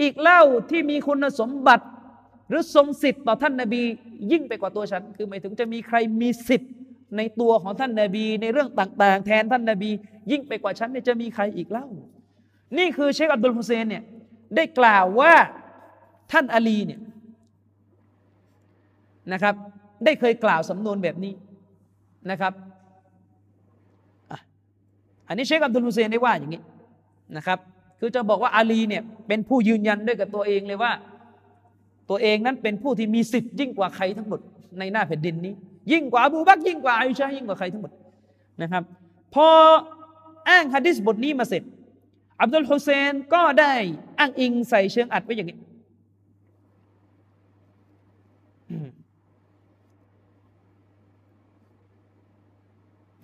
อีกเล่าที่มีคุณสมบัติ หรือทรงสิทธิ์ต่อท่านนาบี ยิ่งไปกว่าตัวฉัน คือหมายถึงจะมีใครมีสิทธิ์ในตัวของท่านนาบี ในเรื่องต่างๆ แทนท่านนาบี ยิ่งไปกว่าฉันเนี่ยจะมีใครอีกเล่า นี่คือเชคอับดุลฮุเซนเนี่ยได้กล่าวว่าท่านอาลีเนี่ยนะครับ ได้เคยกล่าวสำนวนแบบนี้นะครับ อันนี้เชคอับดุลฮุเซนได้ว่าอย่างนี้นะครับ คือจะบอกว่าอาลีเนี่ยเป็นผู้ยืนยันด้วยกับตัวเองเลยว่า ตัวเองนั้นเป็นผู้ที่มีสิทธิ์ยิ่งกว่าใครทั้งหมดในหน้าแผ่นดินนี้ ยิ่งกว่าอบูบักยิ่งกว่าอิชายิ่งกว่าใครทั้งหมดนะครับ พออ้างฮะดิษบทนี้มาเสร็จ อับดุลฮุเซนก็ได้อ้างอิงใส่เชิงอัดไว้อย่างนี้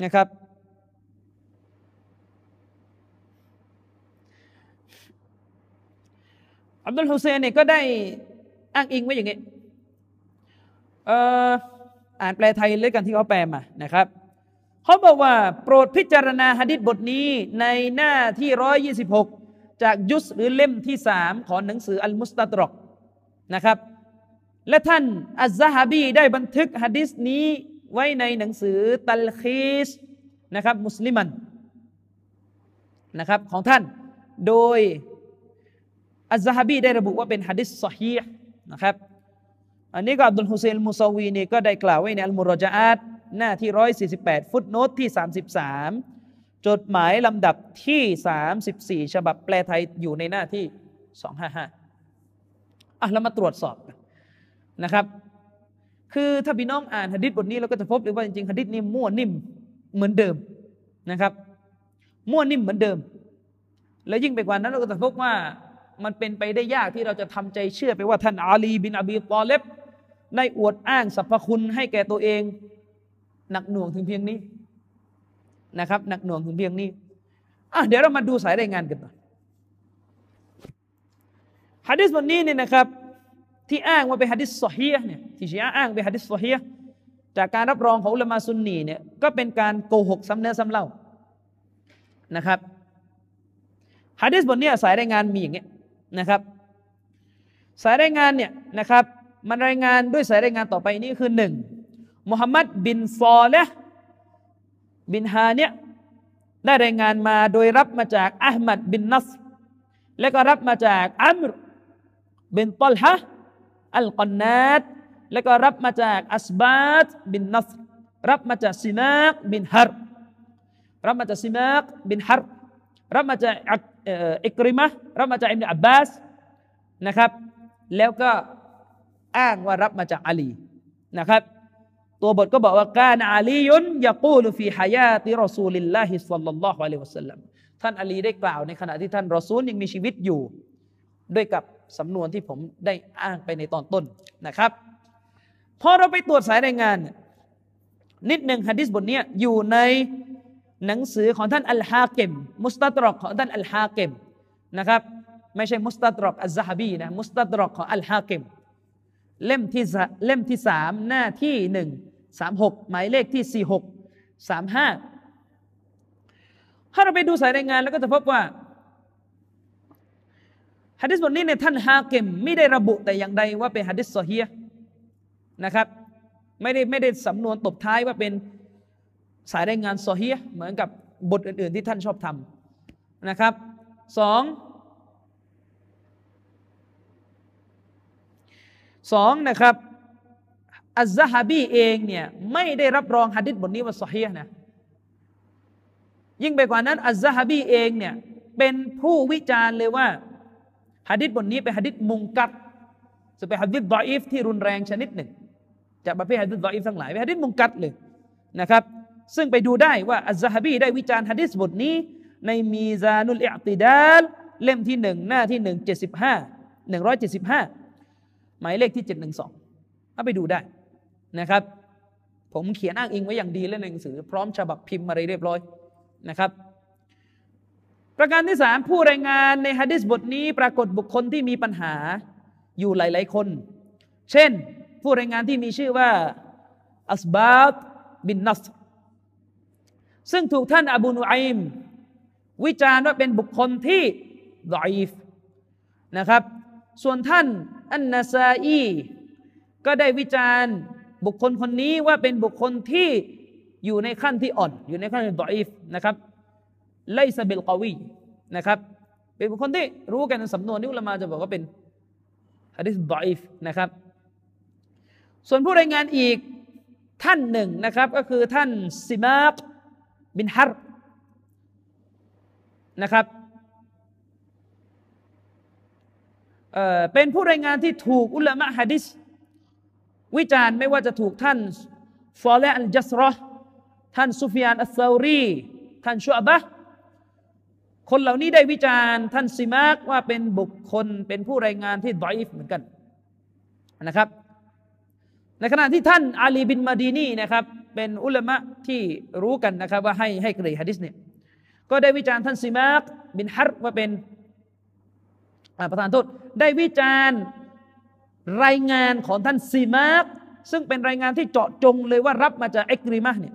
นะครับ อับดุลฮุเซนเนี่ยก็ได้อ้างอิงไว้อย่างนี้เอ่ออ่านแปลไทยเลยกันที่เขาแปลมานะครับเขาบอกว่าโปรดพิจารณาหะดิษบทนี้ในหน้าที่ร้อยยี่สิบหกจากยุสหรือเล่มที่สามของหนังสืออัลมุสตัดรอกนะครับ และท่านอัซซาฮบีได้บันทึกหะดิษนี้ ไว้ในหนังสือตัลคีสนะครับมุสลิมันนะครับของท่าน โดยอัซซาฮบีได้ระบุว่าเป็นหะดิษสฮีนะครับอันนี้ก็อับดุลฮุเซนมุซาวีนี่ก็ได้กล่าวไว้ในอัลมุรจาอัตหน้าที่ร้อยสี่สิบแปดฟุตโนตที่สามสิบสามจดหมายลำดับที่สามสิบสี่ฉบับแปลไทยอยู่ในหน้าที่สองห้าห้าอะเรามาตรวจสอบนะครับ คือถ้าพี่น้องอ่านหะดิษบทนี้เราก็จะพบเลยว่าจริงๆหะดิษนี้มั่วนิ่มเหมือนเดิมนะครับ มั่วนิ่มเหมือนเดิม แล้วยิ่งไปกว่านั้นเราก็จะพบว่ามันเป็นไปได้ยากที่เราจะทำใจเชื่อไปว่าท่านอาลีบินอบีตอเลบได้อวดอ้างสรรพคุณให้แก่ตัวเอง หนักหน่วงถึงเพียงนี้นะครับ หนักหน่วงถึงเพียงนี้อะเดี๋ยวเรามาดูสายรายงานกันหน่อยฮะดิษบทนี้เนี่ยนะครับ ที่อ้างว่าเป็นฮะดิษสฮีเนี่ยที่ชียอ้างเป็นฮะดิษสฮีจากการรับรองของอุลามาซุนนีเนี่ยก็เป็นการโกหกซ้ำเนื้อซ้ำเล่านะครับฮะดิษบทนี้สายรายงานมีอย่างเงี้ยนะครับ สายรายงานเนี่ยนะครับมันรายงานด้วยสายรายงานต่อไปนี้คือหนึ่งมุฮัมมัดบินซอเลบินฮาเนี่ยได้รายงานมาโดยรับมาจากอัลมัดบินนัสและก็รับมาจากอัมรบินตัลฮะ อัลกอนนัดและก็รับมาจากอัสบาตบินนัสรับมาจากซิมาคบินฮารรับมาจากซิมาคบินฮารรับมาจากอิกริมะรับมาจากอิบนอับบาสนะครับ แล้วก็อ้างว่ารับมาจากอาลีนะครับ ตัวบทก็บอกว่าكان علي يقول في حياة رسول الله صلى الله عليه وسلمท่านอาลีได้กล่าวในขณะที่ท่านรอซูลยังมีชีวิตอยู่ ด้วยกับ สำนวนที่ผมได้อ้างไปในตอนต้นนะครับพอเราไปตรวจสายรายงาน นิดหนึ่งฮะดิษบทนี้อยู่ในหนังสือของท่านอัลฮาเกมมุสตัดรอกของท่านอัลฮาเกมนะครับไม่ใช่มุสตัดรอกอัลซาฮบีนะมุสตัดรอกของอัลฮาเกมเล่มที่เล่มที่สามหน้าที่หนึ่งสามหกหมายเลขที่สี่หกสามห้าถ้าเราไปดูสายรายงานแล้วก็จะพบว่า ฮะดิษบทนี้ในท่านฮาเกมไม่ได้ระบุแต่อย่างใดว่าเป็นฮะดิษซอฮีนะครับไม่ได้ไม่ได้สำนวนตบท้ายว่าเป็นสายรายงานซอฮีเหมือนกับบทอื่น ๆ ที่ท่านชอบทำนะครับสองสองนะครับอัลซะฮบีเองเนี่ยไม่ได้รับรองฮะดิษบทนี้ว่าซอฮีนะยิ่งไปกว่านั้นอัลซะฮบีเองเนี่ยเป็นผู้วิจารณ์เลยว่า ฮะดิษบทนี้เป็นฮะดิษมุงกัดจะเป็นฮะดิษดออีฟที่รุนแรงชนิดหนึ่ง จากประเภทฮะดิษดออีฟทั้งหลายเป็นฮะดิษมุงกัดเลยนะครับ ซึ่งไปดูได้ว่าอัลซะฮบีได้วิจารณ์ฮะดิษบทนี้ ในมีซานุลอิอติดาลเล่มที่หนึ่งหน้าที่หนึ่งเจ็ดสิบห้าหนึ่งร้อยเจ็ดสิบห้าหมายเลขที่เจ็ดหนึ่งสองเอาไปดูได้นะครับ ผมเขียนอ้างอิงไว้อย่างดีแล้วในหนังสือ พร้อมฉบับพิมพ์อะไรเรียบร้อยนะครับ ประการที่สามผู้รายงานในฮะดิษบทนี้ปรากฏบุคคลที่มีปัญหาอยู่หลาย ๆ คน เช่น ผู้รายงานที่มีชื่อว่าอัสบาบบินนัสซึ่งถูกท่านอบูนุอิมวิจารณ์ว่าเป็นบุคคลที่ดอยฟนะครับ ส่วนท่านอันนาซาอีก็ได้วิจารณ์บุคคลคนนี้ว่าเป็นบุคคลที่อยู่ในขั้นที่อ่อน อยู่ในขั้นที่ดอยฟนะครับ ไลซาเบลกาวีนะครับ เป็นบุคคลที่รู้กันในสำนวนนี้อุลามาจะบอกว่าเป็นฮะดิษดอยฟนะครับ ส่วนผู้รายงานอีกท่านหนึ่งนะครับ ก็คือท่านซิมาบบินฮารนะครับเเป็นผู้รายงานที่ถูกอุลามะฮะดิษวิจารณ์ไม่ว่าจะถูกท่านฟอเลอัลจัสรอท่านซุฟยานอัสซารีท่านชุอบะ คนเหล่านี้ได้วิจารณ์ท่านซิมากว่าเป็นบุคคลเป็นผู้รายงานที่ดอยฟเหมือนกันนะครับ ในขณะที่ท่านอาลีบินมาดีนีนะครับเป็นอุลามะที่รู้กันนะครับว่าให้ให้กรดฮะดิษเนี่ยก็ได้วิจารณ์ท่านซิมากบินฮารว่าเป็นประธานโทษได้วิจารณ์รายงานของท่านซีมาร์ซึ่งเป็นรายงานที่เจาะจงเลยว่ารับมาจากเอกริมาเนี่ย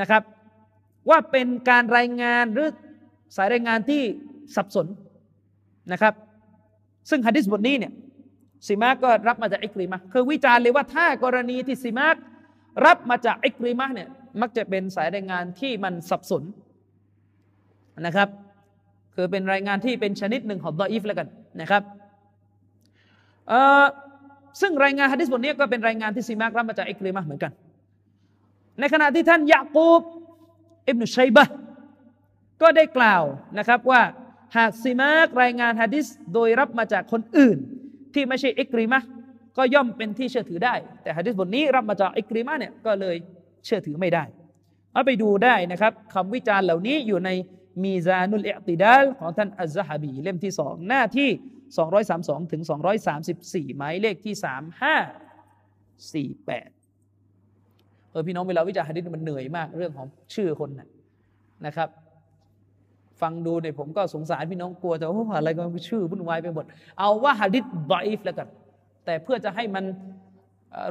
นะครับ ว่าเป็นการรายงานหรือ สายรายงานที่สับสนนะครับ ซึ่งฮะดิษบทนี้เนี่ยซีมากก็รับมาจากอิกริมะคือวิจารณ์เลยว่าถ้ากรณีที่ซีมากรับมาจากอิกริมะเนี่ยมักจะเป็นสายรายงานที่มันสับสนนะครับ คือเป็นรายงานที่เป็นชนิดหนึ่งของ ضعيف แล้วกันนะครับซึ่งรายงานฮะดิษบทนี้ก็เป็นรายงานที่ซีมากรับมาจากอิกริมะเหมือนกัน ในขณะที่ท่านยะกูบอิบนุชัยบะ ก็ได้กล่าวนะครับว่าหากซีมากรายงานฮะดิษโดยรับมาจากคนอื่น ที่ไม่ใช่อิกริมะก็ย่อมเป็นที่เชื่อถือได้ แต่ฮะดิษบทนี้รับมาจากอิกริมะเนี่ยก็เลยเชื่อถือไม่ได้ เอาไปดูได้นะครับคำวิจารณ์เหล่านี้อยู่ในมีซานุลเอติดาลของท่านอัลซะฮบีเล่มที่สองหน้าที่ 232ถึง234 หมายเลขที่ 3548 เออพี่น้องเวลาวิจารณ์ฮะดิษมันเหนื่อยมากเรื่องของชื่อคนนะนะครับ ฟังดูเนี่ยผมก็สงสารพี่น้องกลัวแต่ว่าอะไรก็ชื่อวุ่นวายไปหมด เอาว่าฮะดิษบอยฟแล้วกัน แต่เพื่อจะให้มัน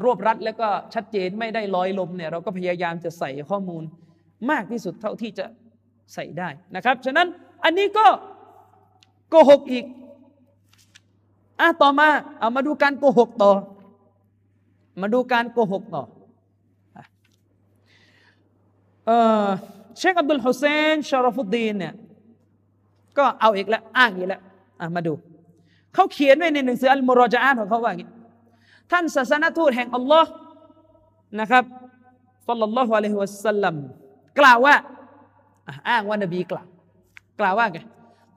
รวบรัดแล้วก็ชัดเจนไม่ได้ลอยลมเนี่ยเราก็พยายามจะใส่ข้อมูลมากที่สุดเท่าที่จะใส่ได้นะครับ ฉะนั้นอันนี้ก็โกหกอีกอะต่อมาเอามาดูการโกหกต่อ มาดูการโกหกต่อเออเชคอับดุลฮุเซนชารฟุดดีนเนี่ย ก็เอาอีกแล้วอ้างอีกแล้วมาดู เขาเขียนไว้ในหนังสืออัลมุรจาอนของเขาว่าอย่างนี้ท่านศาสนทูตแห่งอัลลอฮ์นะครับสัลลัลลอฮุอะลัยฮิวะสัลลัมกล่าวว่าอ้างว่านบีกล่าว กล่าวว่าไง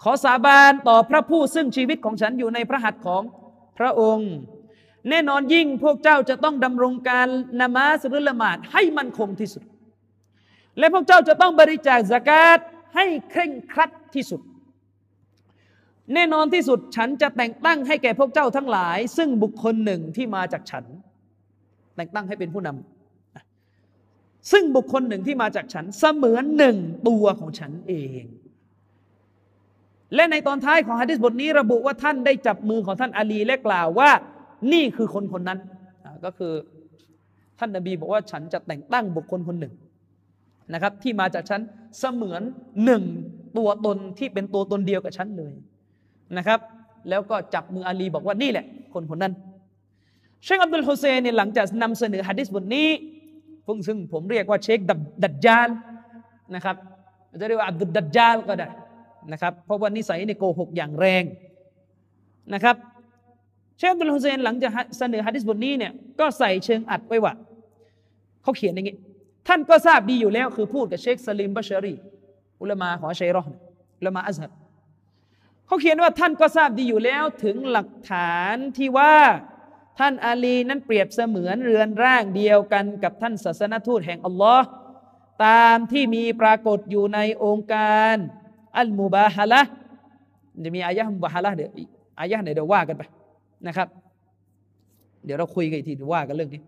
ขอสาบานต่อพระผู้ซึ่งชีวิตของฉันอยู่ในพระหัตถ์ของพระองค์ แน่นอนยิ่งพวกเจ้าจะต้องดำรงการนมาสหรือละหมาดให้มันคงที่สุด และพวกเจ้าจะต้องบริจาคสกาดให้เคร่งครัดที่สุด แน่นอนที่สุดฉันจะแต่งตั้งให้แก่พวกเจ้าทั้งหลาย ซึ่งบุคคลหนึ่งที่มาจากฉัน แต่งตั้งให้เป็นผู้นำซึ่งบุคคลหนึ่งที่มาจากฉันเสมือนหนึ่งตัวของฉันเอง และในตอนท้ายของฮะดิษบทนี้ระบุว่าท่านได้จับมือของท่านอาลีและกล่าวว่า นี่คือคนคนนั้นก็คือท่านนบีบอกว่าฉันจะแต่งตั้งบุคคลคนหนึ่งนะครับ ที่มาจากฉันเสมือนหนึ่งตัวตนที่เป็นตัวตนเดียวกับฉันเลย นะครับ แล้วก็จับมืออาลีบอกว่านี่แหละ คนคนนั้นเชคอับดุลฮุเซนเนี่ยหลังจากนำเสนอฮะดิษบทนี้ซึ่งผมเรียกว่าเชคดัดจาลนะครับจะเรียกว่าอับดุลดัดจาลก็ได้นะครับ เพราะว่านิสัยในโกหกอย่างแรงนะครับเชคอับดุลฮุเซนหลังจากเสนอฮะดิษบทนี้เนี่ยก็ใส่เชิงอัดไว้ว่าเขาเขียนอย่างนี้ท่านก็ทราบดีอยู่แล้วคือพูดกับเชคสลิมบัชรีอุลามาของชัยรอห์อุลามาอัซฮัด เขาเขียนว่าท่านก็ทราบดีอยู่แล้วถึงหลักฐานที่ว่าท่านอาลีนั้นเปรียบเสมือนเรือนร่างเดียวกันกับท่านศาสนทูตแห่งอัลลอฮ์ตามที่มีปรากฏอยู่ในองค์การอัลมุบาฮะละจะมีอายะห์มุบาฮะละเดี๋ยวอายะห์ไหนเดี๋ยวว่ากันไปนะครับ เดี๋ยวเราคุยกันอีกทีว่ากันเรื่องนี้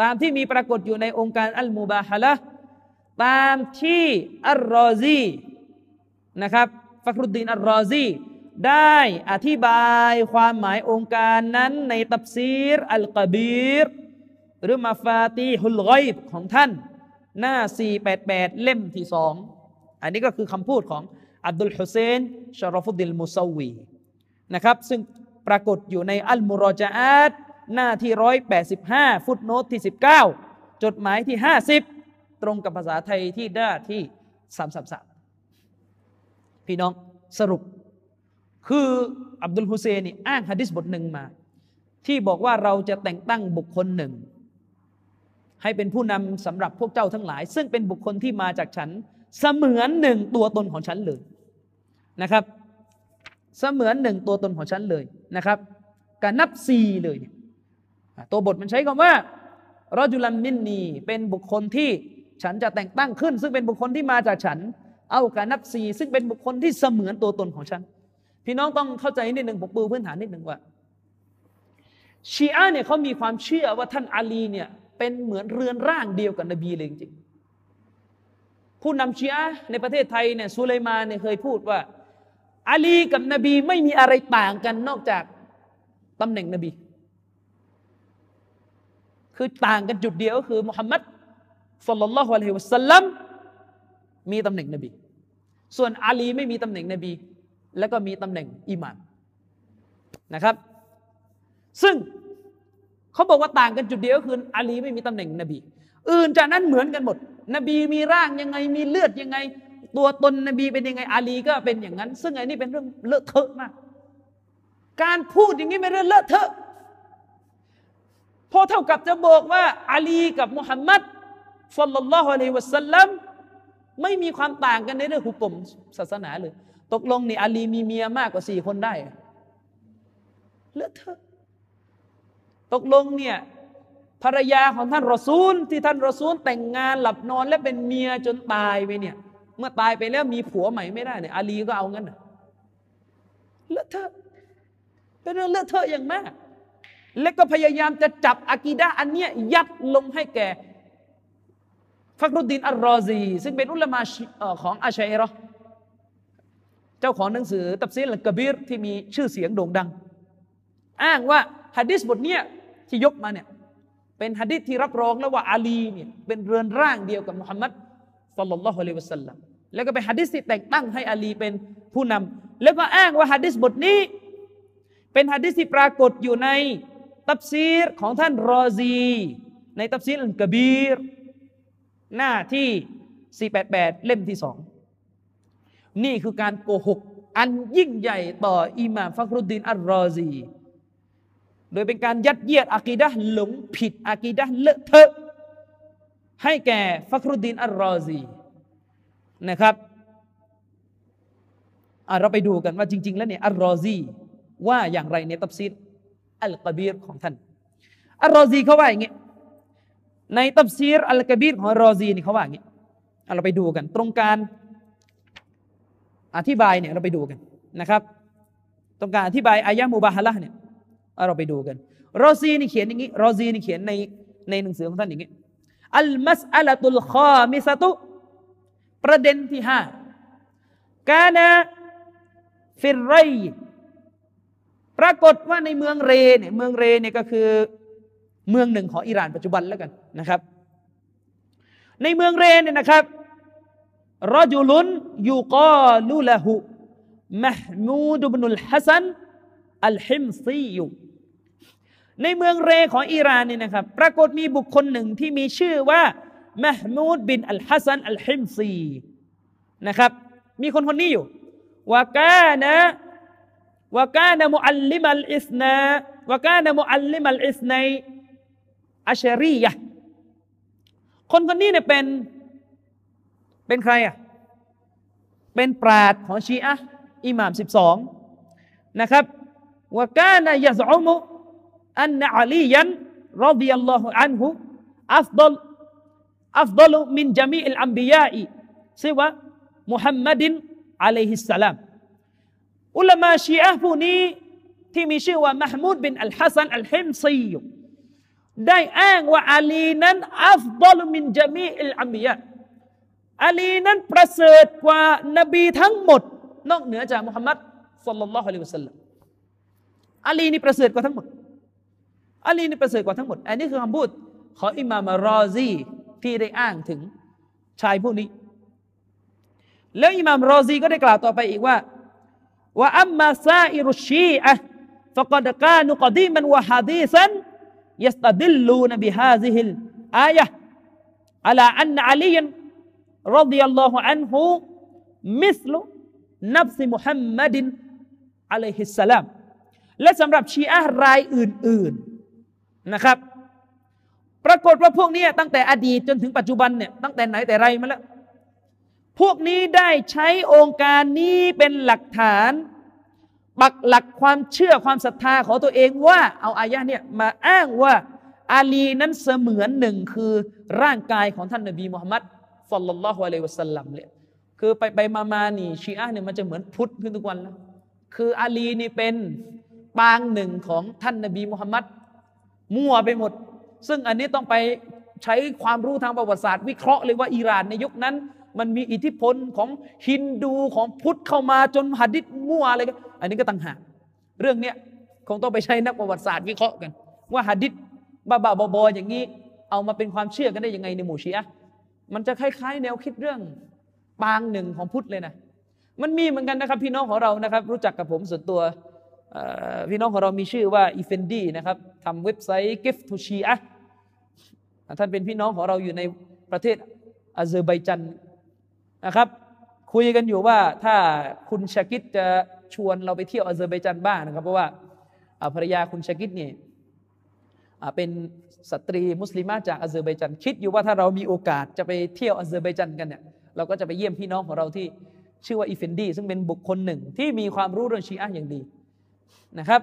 ตามที่มีปรากฏอยู่ในองค์การอัลมุบาฮะละตามที่อัลรอซีนะครับ ฟักรุดดีนอัลรอซีได้อธิบายความหมายองค์การนั้นในตับซีรอัลกบีรหรือมาฟาตีฮุลไกบของท่าน หน้า 488 เล่มที่สองอันนี้ก็คือคำพูดของอับดุลฮุเซนชารฟุดดิลมุซาวีนะครับ ซึ่งปรากฏอยู่ในอัลมุรอจาตหน้าที่ 185 ฟุตโนตที่ 19 จดหมายที่ 50 ตรงกับภาษาไทยที่ด้าที่ 333 พี่น้องสรุป คืออับดุลฮุเซนนี่อ้างฮะดิษบทหนึ่งมา ที่บอกว่าเราจะแต่งตั้งบุคคลหนึ่ง ให้เป็นผู้นำสำหรับพวกเจ้าทั้งหลาย ซึ่งเป็นบุคคลที่มาจากฉัน เสมือนหนึ่งตัวตนของฉันเลยนะครับ เสมือนหนึ่งตัวตนของฉันเลยนะครับการนับซีเลยตัวบทมันใช้คำว่ารอจุลัมมินนีเป็นบุคคลที่ฉันจะแต่งตั้งขึ้น ซึ่งเป็นบุคคลที่มาจากฉัน เอาการนับซีซึ่งเป็นบุคคลที่เสมือนตัวตนของฉัน พี่น้องต้องเข้าใจนิดหนึ่งผมปูพื้นฐานนิดหนึ่งว่าชีอะเนี่ยเขามีความเชื่อว่าท่านอาลีเนี่ยเป็นเหมือนเรือนร่างเดียวกับนบีเลยจริงผู้นำชีอะในประเทศไทยเนี่ยสุไลมานเนี่ยเคยพูดว่าอาลีกับนบีไม่มีอะไรต่างกันนอกจากตำแหน่งนบี คือต่างกันจุดเดียวก็คือมุฮัมมัดสุลลัลลอฮุอะลัยฮิวะสัลลัมมีตำแหน่งนบี ส่วนอาลีไม่มีตำแหน่งนบี แล้วก็มีตำแหน่งอิหมานนะครับ ซึ่งเขาบอกว่าต่างกันจุดเดียวคืออาลีไม่มีตำแหน่งนบี อื่นจากนั้นเหมือนกันหมด นบีมีร่างยังไงมีเลือดยังไง ตัวตนนบีเป็นยังไงอาลีก็เป็นอย่างนั้น ซึ่งอันนี้เป็นเรื่องเลอะเทอะมาก การพูดอย่างนี้เป็นเรื่องเลอะเทอะพอเท่ากับจะบอกว่าอาลีกับมุฮัมมัดสุลลัลลอฮุอะลัยฮิวะสัลลัม ไม่มีความต่างกันในเรื่องหุกกลมศาสนาเลย ตกลงนี่อาลีมีเมียมากกว่าสี่คนได้เลอเทอตกลงเนี่ยภรรยาของท่านรอซูล ที่ท่านรอซูลแต่งงานหลับนอนและเป็นเมียจนตายไปเนี่ย เมื่อตายไปแล้วมีผัวใหม่ไม่ได้เนี่ยอาลีก็เอางั้นเลอะเทอะเป็นเรื่องเลอะเทอะอย่างมาก และก็พยายามจะจับ عقيدة อันเนี้ยยัดลงให้แก่ ฟักรุดดินอัลรอซี ซึ่งเป็นอุลามะของอาชัยรอเจ้าของหนังสือตัฟซีรุลกะบีรที่มีชื่อเสียงโด่งดัง อ้างว่าฮะดิษบทเนี้ยที่ยกมาเนี่ยเป็นฮะดิษที่รับรองแล้วว่าอาลีเนี่ยเป็นเรือนร่างเดียวกับมุฮัมมัดصلى الله عليه وسلمแล้วก็เป็นฮะดิษที่แต่งตั้งให้อาลีเป็นผู้นำแล้วก็อ้างว่าฮะดิษบทนี้ เป็นฮะดิษที่ปรากฏอยู่ในตับซีรของท่านรอซี ในตับซีรอัลกะบีร หน้าที่ 488 เล่มที่สองนี่คือการโกหก อันยิ่งใหญ่ต่ออิหม่ามฟักรุดดินอัลรอซี โดยเป็นการยัดเยียดอากีดะหลงผิดอากีดะเลอะเทอะให้แก่ฟักรุดดินอัลรอซีนะครับเราไปดูกันว่าจริง ๆ แล้วเนี่ยอัลรอซีว่าอย่างไรในตัฟซีรอัลกบีรของท่านอัลรอซีเขาว่าอย่างงี้ ในตัฟซีรอัลกบีรของรอซีนี่เขาว่าอย่างงี้เราไปดูกัน ตรงการอธิบายเนี่ยเราไปดูกันนะครับต้องการอธิบายอายะมูบาฮะละเนี่ยเราไปดูกันรอซีนี่เขียนอย่างนี้รอซีนี่เขียนในในหนังสือของท่านอย่างนี้المسألة الخامسة ประเด็นที่ห้าكان في الري ปรากฏว่าในเมืองเรเนี่ยเมืองเรเนี่ยก็คือ เมืองหนึ่งของอิหร่านปัจจุบันแล้วกันนะครับ ในเมืองเรเนี่ยนะครับرجل يقال له محمود بن الحسن الحمصي ในเมืองเรของอิหร่านนี่นะครับ ปรากฏมีบุคคลหนึ่งที่มีชื่อว่ามหมูดบินอัลฮัสันอัลฮิมซีนะครับ มีคนคนนี้อยู่وكان وكان معلم الاثنا وكان معلم الاثني عشريةคนคนนี้เนี่ยเป็นเป็นใครอะเป็นปราชญ์ของชีอะอิหม่ามสิบสองนะครับوكان يزعم أن عليا رضي الله عنه أفضل أفضل من جميع الأنبياء سوى محمد عليه السلام อุลามาชีอะผู้นี้ที่มีชื่อว่ามหมูดบินอัลฮัสซันอัลฮิมซี ได้อ้างว่าอาลีนั้นอัฟดลมินจามีอิลอัมบิยาอาลีนั้นประเสริฐกว่านบีทั้งหมด นอกเหนือจากมุฮัมมัดสัลลัลลอฮุอะลัยฮิวะสัลลัมอาลีนี่ประเสริฐกว่าทั้งหมดอาลีนี่ประเสริฐกว่าทั้งหมด อันนี้คือคำพูดของอิมามรอซีที่ได้อ้างถึงชายผู้นี้ แล้วอิมามรอซีก็ได้กล่าวต่อไปอีกว่าว่าอัมมาซาอิรุชีอะ يستدلون بهذه الآية على أن عليا رضي الله عنه มิและสำหรับชีอะห์รายอื่น ๆนะครับ ปรากฏว่าพวกนี้ตั้งแต่อดีตจนถึงปัจจุบันเนี่ยตั้งแต่ไหนแต่ไรมาแล้ว พวกนี้ได้ใช้โองการนี้เป็นหลักฐาน ปักหลักความเชื่อความศรัทธาของตัวเองว่า เอาอายะเนี่ยมาอ้างว่าอาลีนั้นเสมือนหนึ่งคือร่างกายของท่านนบีมุฮัมมัดสัลลัลลอฮุอะลัยฮิวะสัลลัมเนี่ยคือไปไปมามานี่ชีอะเนี่ยมันจะเหมือนพุทธขึ้นทุกวันแล้วคืออาลีนี่เป็นปางหนึ่งของท่านนบีมุฮัมมัดมั่วไปหมด ซึ่งอันนี้ต้องไปใช้ความรู้ทางประวัติศาสตร์ วิเคราะห์เลยว่าอิหร่านในยุคนั้น มันมีอิทธิพลของฮินดูของพุทธเข้ามาจนหัดดิษมั่วอะไรกันอันนี้ก็ต่างหากเรื่องเนี้ยคงต้องไปใช้นักประวัติศาสตร์วิเคราะห์กัน ว่าหัดดิษบ้าๆบอๆอย่างนี้ เอามาเป็นความเชื่อกันได้ยังไงในหมู่ชีอะมันจะคล้าย ๆ แนวคิดเรื่องปางหนึ่งของพุทธเลยนะมันมีเหมือนกันนะครับ พี่น้องของเรานะครับ รู้จักกับผมส่วนตัวพี่น้องของเรามีชื่อว่าอีเฟนดี้นะครับทำเว็บไซต์ Gift to Shia ท่านเป็นพี่น้องของเราอยู่ในประเทศอาเซอร์ไบจัน นะครับ คุยกันอยู่ว่าถ้าคุณชากิดจะชวนเราไปเที่ยวอาเซอร์ไบจันบ้างนะครับ เพราะว่าภรรยาคุณชากิดเนี่ยเป็นสตรีมุสลิมจากอาเซอร์ไบจันคิดอยู่ว่าถ้าเรามีโอกาสจะไปเที่ยวอาเซอร์ไบจันกันเนี่ยเราก็จะไปเยี่ยมพี่น้องของเราที่ชื่อว่าอีเฟนดี ซึ่งเป็นบุคคลหนึ่งที่มีความรู้เรื่องชีอะห์อย่างดีนะครับ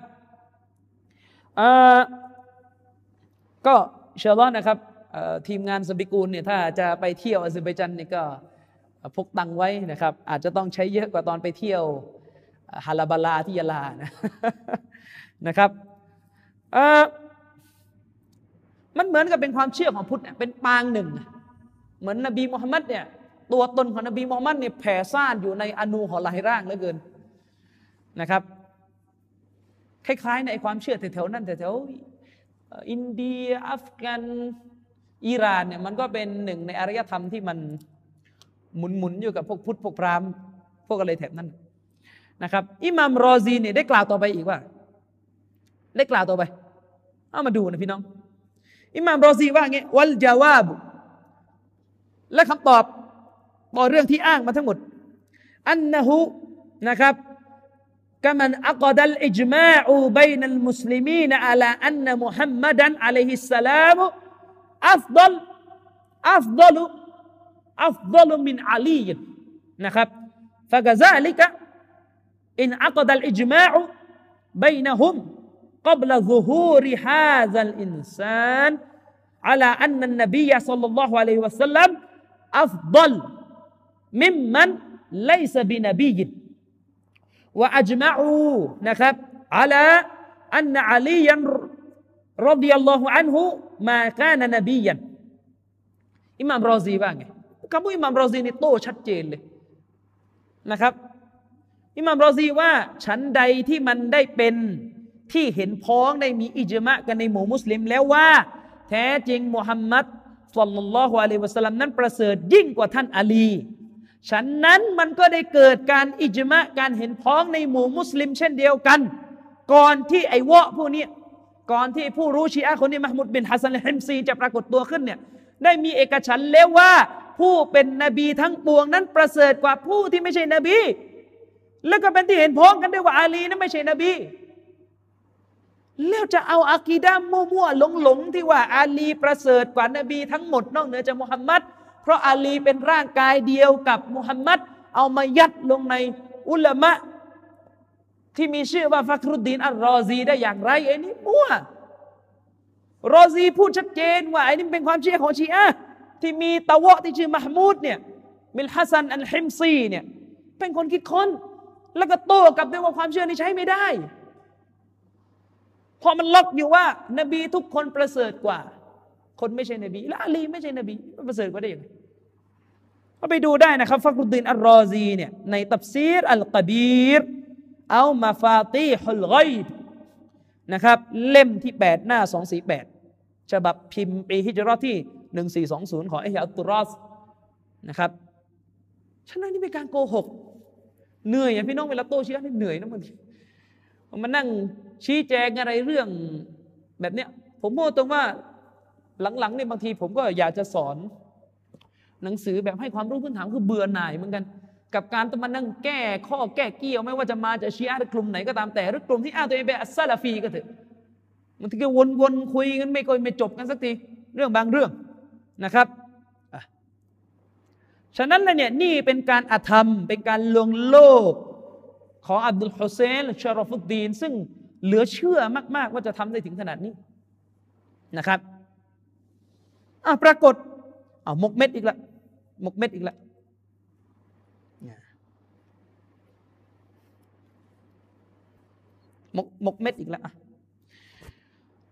ก็เชื่อว่านะครับทีมงานสบิกูลเนี่ยถ้าจะไปเที่ยวอาเซอร์ไบจันเนี่ยก็ พกตังไว้นะครับ อาจจะต้องใช้เยอะกว่าตอนไปเที่ยวฮาลาบาลาที่ยาลานะนะครับมันเหมือนกับเป็นความเชื่อของพุทธเป็นปางหนึ่ง เหมือนนบีมุฮัมมัดเนี่ยตัวตนของนบีมุฮัมมัดเนี่ยแผ่ซ่านอยู่ในอนูของหลายร่างเหลือเกินนะครับ คล้ายๆ ในความเชื่อแถวๆนั้นแถวๆอินเดียอัฟกันอิหร่านเนี่ยมันก็เป็นหนึ่งในอารยธรรมที่มัน หมุนหมุนอยู่กับพวกพุทธพวกพราหมณ์พวกอะไรแถบนั้นนะครับ อิหมามรอซีเนี่ยได้กล่าวต่อไปอีกว่า ได้กล่าวต่อไป เอามาดูนะพี่น้อง อิหมามรอซีว่าไงวัลจาวาบและคำตอบต่อเรื่องที่อ้างมาทั้งหมด อันนะฮุนะครับกมันอักดัลอิจมาอูบนัลมุสลิมีนอัลาอันมุฮัมมัดันอะลัยฮิสสลามอัฟดัลอัฟดัล أفضل من علي นะครับ فكذلك إن عقد الإجماع بينهم قبل ظهور هذا الإنسان على أن النبي صلى الله عليه وسلم أفضل ممن ليس بنبي وأجمعوا نخب على أن عليا رضي الله عنه ما كان نبيا อิหม่ามรอซีว่าไง คำพูดอิหม่ามรอซีนี่โต้ชัดเจนเลยนะครับ อิหม่ามรอซีว่าฉันใดที่มันได้เป็นที่เห็นพ้องได้มีอิจมะกันในหมู่มุสลิมแล้วว่า แท้จริงมุฮัมมัด صلى الله عليه وسلم นั้นประเสริฐยิ่งกว่าท่านอาลีฉันนั้นมันก็ได้เกิดการอิจมะการเห็นพ้องในหมู่มุสลิม เช่นเดียวกัน ก่อนที่ไอ้วะพวกนี้ก่อนที่ผู้รู้ชีอะคนนี้มหมุดบินฮัสซันเฮิมซีจะปรากฏตัวขึ้นเนี่ยได้มีเอกฉันท์แล้วว่า ผู้เป็นนบีทั้งปวงนั้นประเสริฐกว่าผู้ที่ไม่ใช่นบี แล้วก็เป็นที่เห็นพ้องกันด้วยว่าอาลีนั้นไม่ใช่นบี แล้วจะเอาอากีดามั่วๆหลงๆที่ว่าอาลีประเสริฐกว่านบีทั้งหมดนอกเหนือจากมุฮัมมัดเพราะอาลีเป็นร่างกายเดียวกับมุฮัมมัดเอามายัดลงในอุลามะที่มีชื่อว่าฟักรุดดีนอัลรอซีได้อย่างไรไอ้นี่มั่วรอซีพูดชัดเจนว่าไอ้นี่เป็นความเชื่อของชีอะ ที่มีตะวะที่ชื่อมหมูดเนี่ยบินฮัสซันอัลฮิมซีเนี่ยเป็นคนคิดค้น แล้วก็โต้กลับด้วยว่าความเชื่อนี้ใช้ไม่ได้พอมันล็อกอยู่ว่า นบีทุกคนประเสริฐกว่า คนไม่ใช่นบีและอาลีไม่ใช่นบีประเสริฐกว่าได้ยังไงก็ไปดูได้นะครับฟักรุดดินอัลรอซีเนี่ยในตับซีรอัลกบีรเอามาฟาตีฮุลไกบนะครับ เล่มที่ 8 หน้า 248 ฉบับพิมพ์ปีฮิจรัตที่ 1420 ของอิฮอัลตุรอสนะครับฉะนั้นนี่เป็นการโกหก เหนื่อยอะพี่น้องเวลาโตเชียนี่เหนื่อยนะบางทีมานั่งชี้แจงอะไรเรื่องแบบเนี้ยผมพูดตรงว่าหลังๆเนี่ยบางทีผมก็อยากจะสอน หนังสือแบบให้ความรู้พื้นฐานคือเบื่อหน่ายเหมือนกัน กับการต้องมานั่งแก้ข้อแก้เกี่ยวไม่ว่าจะมาจากชีอะหรือกลุ่มไหนก็ตามแต่หรือกลุ่มที่อ้างตัวเองเป็นอัสซาลาฟีก็เถอะมันถึงก็วนๆคุยกันไม่ค่อยไม่จบกันสักทีเรื่องบางเรื่อง นะครับฉะนั้นเลยเนี่ยนี่เป็นการอธรรม เป็นการลวงโลกของอับดุลฮุเซนชารอฟุดดีน ซึ่งเหลือเชื่อมาก ๆ ว่าจะทำได้ถึงขนาดนี้นะครับอะปรากฏเอ่ามกเม็ดอีกละมกเม็ดอีกละมกมกเม็ดอีกแล้ว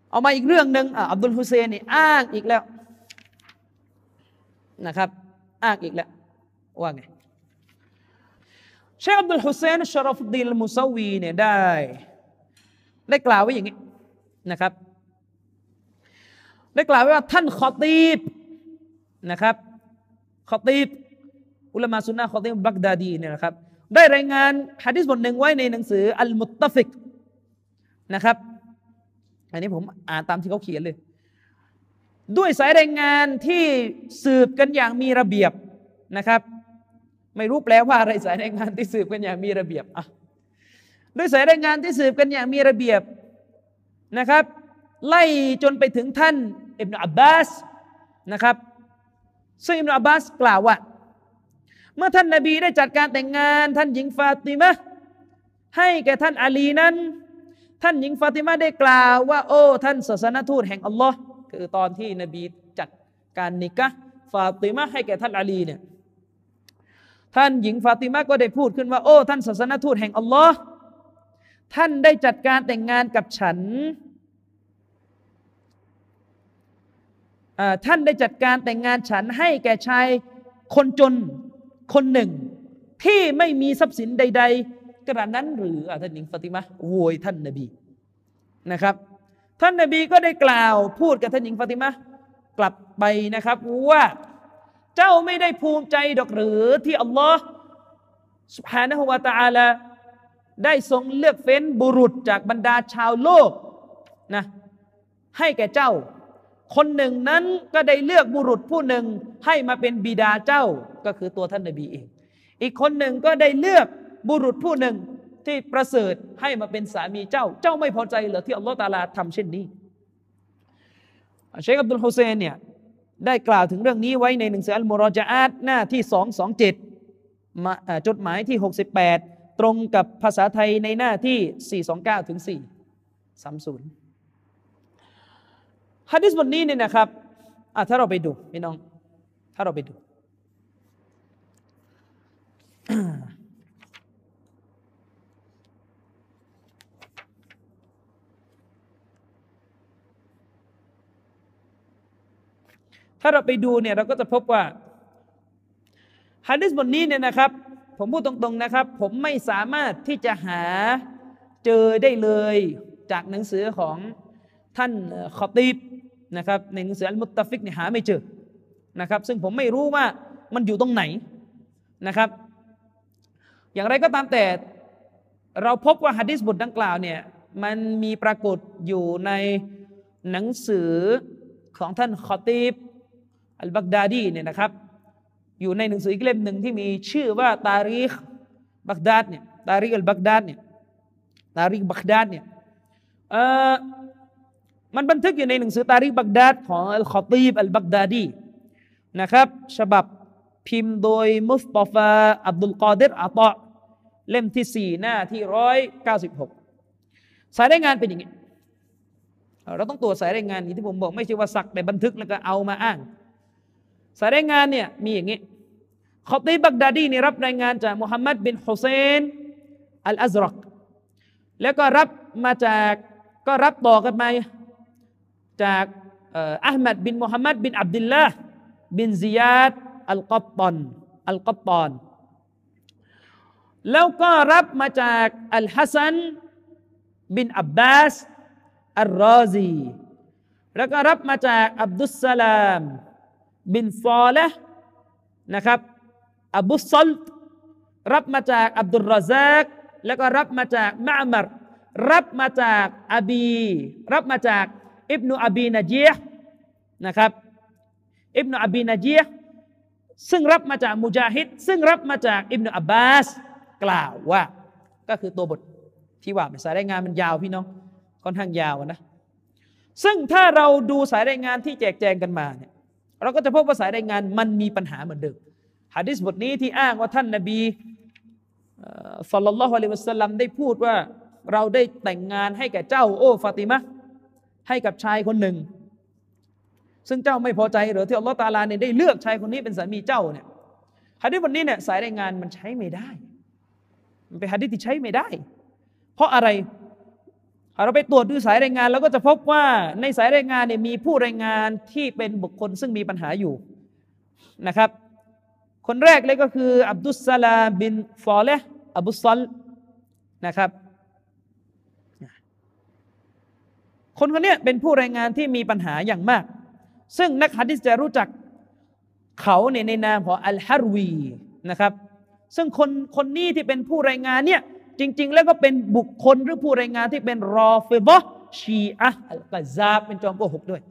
เอามาอีกเรื่องหนึ่งอับดุลฮุเซนนี่อ้างอีกแล้ว นะครับ อ้างอีกแล้วว่าไงเชคอับดุลฮุเซนชารอฟดดีนมุซาวีเนี่ยได้ ได้กล่าวไว้อย่างนี้นะครับ ได้กล่าวไว้ว่าท่านขอตีบนะครับขอตีบอุลามาสุนนะขอตีบบักดาดีเนี่ยนะครับ ได้รายงานฮะดิษบทหนึ่งไว้ในหนังสืออัลมุตตฟิกนะครับ อันนี้ผมอ่านตามที่เขาเขียนเลย ด้วยสายรายงานที่สืบกันอย่างมีระเบียบนะครับ ไม่รู้แปลว่าอะไรสายรายงานที่สืบกันอย่างมีระเบียบอะด้วยสายรายงานที่สืบกันอย่างมีระเบียบนะครับ ไล่จนไปถึงท่านอิบนาอับบาสนะครับซึ่งอิบนาอับบาสกล่าวว่าเมื่อท่านนาบีได้จัดการแต่งงาน ท่านหญิงฟาติมะให้แก่ท่านอาลีนั้น ท่านหญิงฟาติมะได้กล่าวว่า โอ้ ท่านศาสนทูตแห่งอัลลอฮ์ คือตอนที่นบีจัดการนิกะฟาติมะให้แก่ท่านอาลีเนี่ยท่านหญิงฟาติมาก็ได้พูดขึ้นว่า โอ้ ท่านศาสนทูตแห่งอัลลอฮ์ท่านได้จัดการแต่งงานกับฉันท่านได้จัดการแต่งงานฉันให้แก่ชายคนจนคนหนึ่ง ที่ไม่มีทรัพย์สินใด ๆ กระนั้นหรือท่านหญิงฟาติมาโวยท่านนบีนะครับ ท่านนบีก็ได้กล่าวพูดกับท่านหญิงฟาติมะกลับไปนะครับว่าเจ้าไม่ได้ภูมิใจดอกหรือที่อัลลอฮ์สุภานะฮุวาตาลาได้ทรงเลือกเฟ้นบุรุษจากบรรดาชาวโลกนะให้แก่เจ้า คนหนึ่งนั้นก็ได้เลือกบุรุษผู้หนึ่งให้มาเป็นบิดาเจ้าก็คือตัวท่านนบีเอง อีกคนหนึ่งก็ได้เลือกบุรุษผู้หนึ่ง ที่ประเสริฐให้มาเป็นสามีเจ้า เจ้าไม่พอใจเหรอที่อัลลอฮ์ตาลาทำเช่นนี้เชคอับดุลฮุเซนเนี่ยได้กล่าวถึงเรื่องนี้ไว้ในหนังสืออัลมุรจาตหน้าที่ 227จดหมายที่ 68 ตรงกับภาษาไทยในหน้าที่ 429 ถึง 430ฮะดิษบทนี้เนี่ยนะครับถ้าเราไปดูพี่น้อง ถ้าเราไปดู ถ้าเราไปดูเนี่ยเราก็จะพบว่าฮะดิษบทนี้เนี่ยนะครับ ผมพูดตรงๆนะครับ ผมไม่สามารถที่จะหาเจอได้เลยจากหนังสือของท่านขอตีบนะครับในหนังสืออัลมุตตฟิกเนี่ยหาไม่เจอนะครับ ซึ่งผมไม่รู้ว่ามันอยู่ตรงไหนนะครับ อย่างไรก็ตามแต่เราพบว่าฮะดิษบทดังกล่าวเนี่ยมันมีปรากฏอยู่ในหนังสือของท่านขอตีบ อัลบักดาดีเนี่ยนะครับ อยู่ในหนังสืออีกเล่มหนึ่งที่มีชื่อว่าตารีคบักดาดเนี่ยตารีคอัลบักดาดเนี่ยตารีคบักดาดเนี่ยเอ่อมันบันทึกอยู่ในหนังสือตารีคบักดาดของอัลขอตีบอัลบักดาดีนะครับฉบับพิมพ์โดยมุสตอฟาอับดุลกอดิรอัตะเล่มที่สี่หน้าที่ร้อยเก้าสิบหกสายรายงานเป็นอย่างนี้ เราต้องตรวจสายรายงานอย่างที่ผมบอก ไม่ใช่ว่าสักแต่บันทึกแล้วก็เอามาอ้าง สายรายงานเนี่ยมีอย่างนี้ขอตีบักดาดีนี่รับรายงานจากมุฮัมมัดบินฮุเซนอัลอัซรักแล้วก็รับมาจากก็รับต่อกันมาจากอัลมัดบินมุฮัมมัดบินอับดุลลาห์บินซิยาดอัลกัตตอนอัลกัตตอนแล้วก็รับมาจากอัลฮัสซันบินอับบาสอัลรอซีแล้วก็รับมาจากอับดุสสลาม บินซอละนะครับอับุสซลรับมาจากอับดุลรซักแล้วก็รับมาจากมะมรรับมาจากอบี รับมาจากอิบนุอบีนาจียนะครับอิบนุอบีนาจียซึ่งรับมาจากมุจาฮิดซึ่งรับมาจากอิบนุอับบาส กล่าวว่า ก็คือตัวบทที่ว่าสายรายงานมันยาวพี่น้องค่อนข้างยาวนะซึ่งถ้าเราดูสายรายงานที่แจกแจงกันมาเนี่ย เราก็จะพบว่าสายรายงานมันมีปัญหาเหมือนเดิมฮะดิษบทนี้ที่อ้างว่าท่านนบีสัลลัลลอฮุอะลัยฮิวะสัลลัมได้พูดว่าเราได้แต่งงานให้แก่เจ้า โอ้ฟาติมะให้กับชายคนหนึ่ง ซึ่งเจ้าไม่พอใจหรือที่อัลลอฮฺตาลาเนี่ยได้เลือกชายคนนี้เป็นสามีเจ้าเนี่ยฮะดิษบทนี้เนี่ยสายรายงานมันใช้ไม่ได้ มันเป็นฮะดิษที่ใช้ไม่ได้ เพราะอะไร เราไปตรวจดูสายรายงานเราก็จะพบว่าในสายรายงานเนี่ยมีผู้รายงานที่เป็นบุคคลซึ่งมีปัญหาอยู่นะครับ คนแรกเลยก็คืออับดุสซาลาบินฟอเลอับุซอลนะครับ คนคนนี้เป็นผู้รายงานที่มีปัญหาอย่างมาก ซึ่งนักฮะดิษจะรู้จักเขาเนี่ยในนามของอัลฮารวีนะครับ ซึ่งคนคนนี้ที่เป็นผู้รายงานเนี่ย จริง ๆ แล้วก็เป็นบุคคลหรือผู้รายงานที่เป็นรอฟิบะชีอะอัลกซาบเป็นจอมโกหกด้วย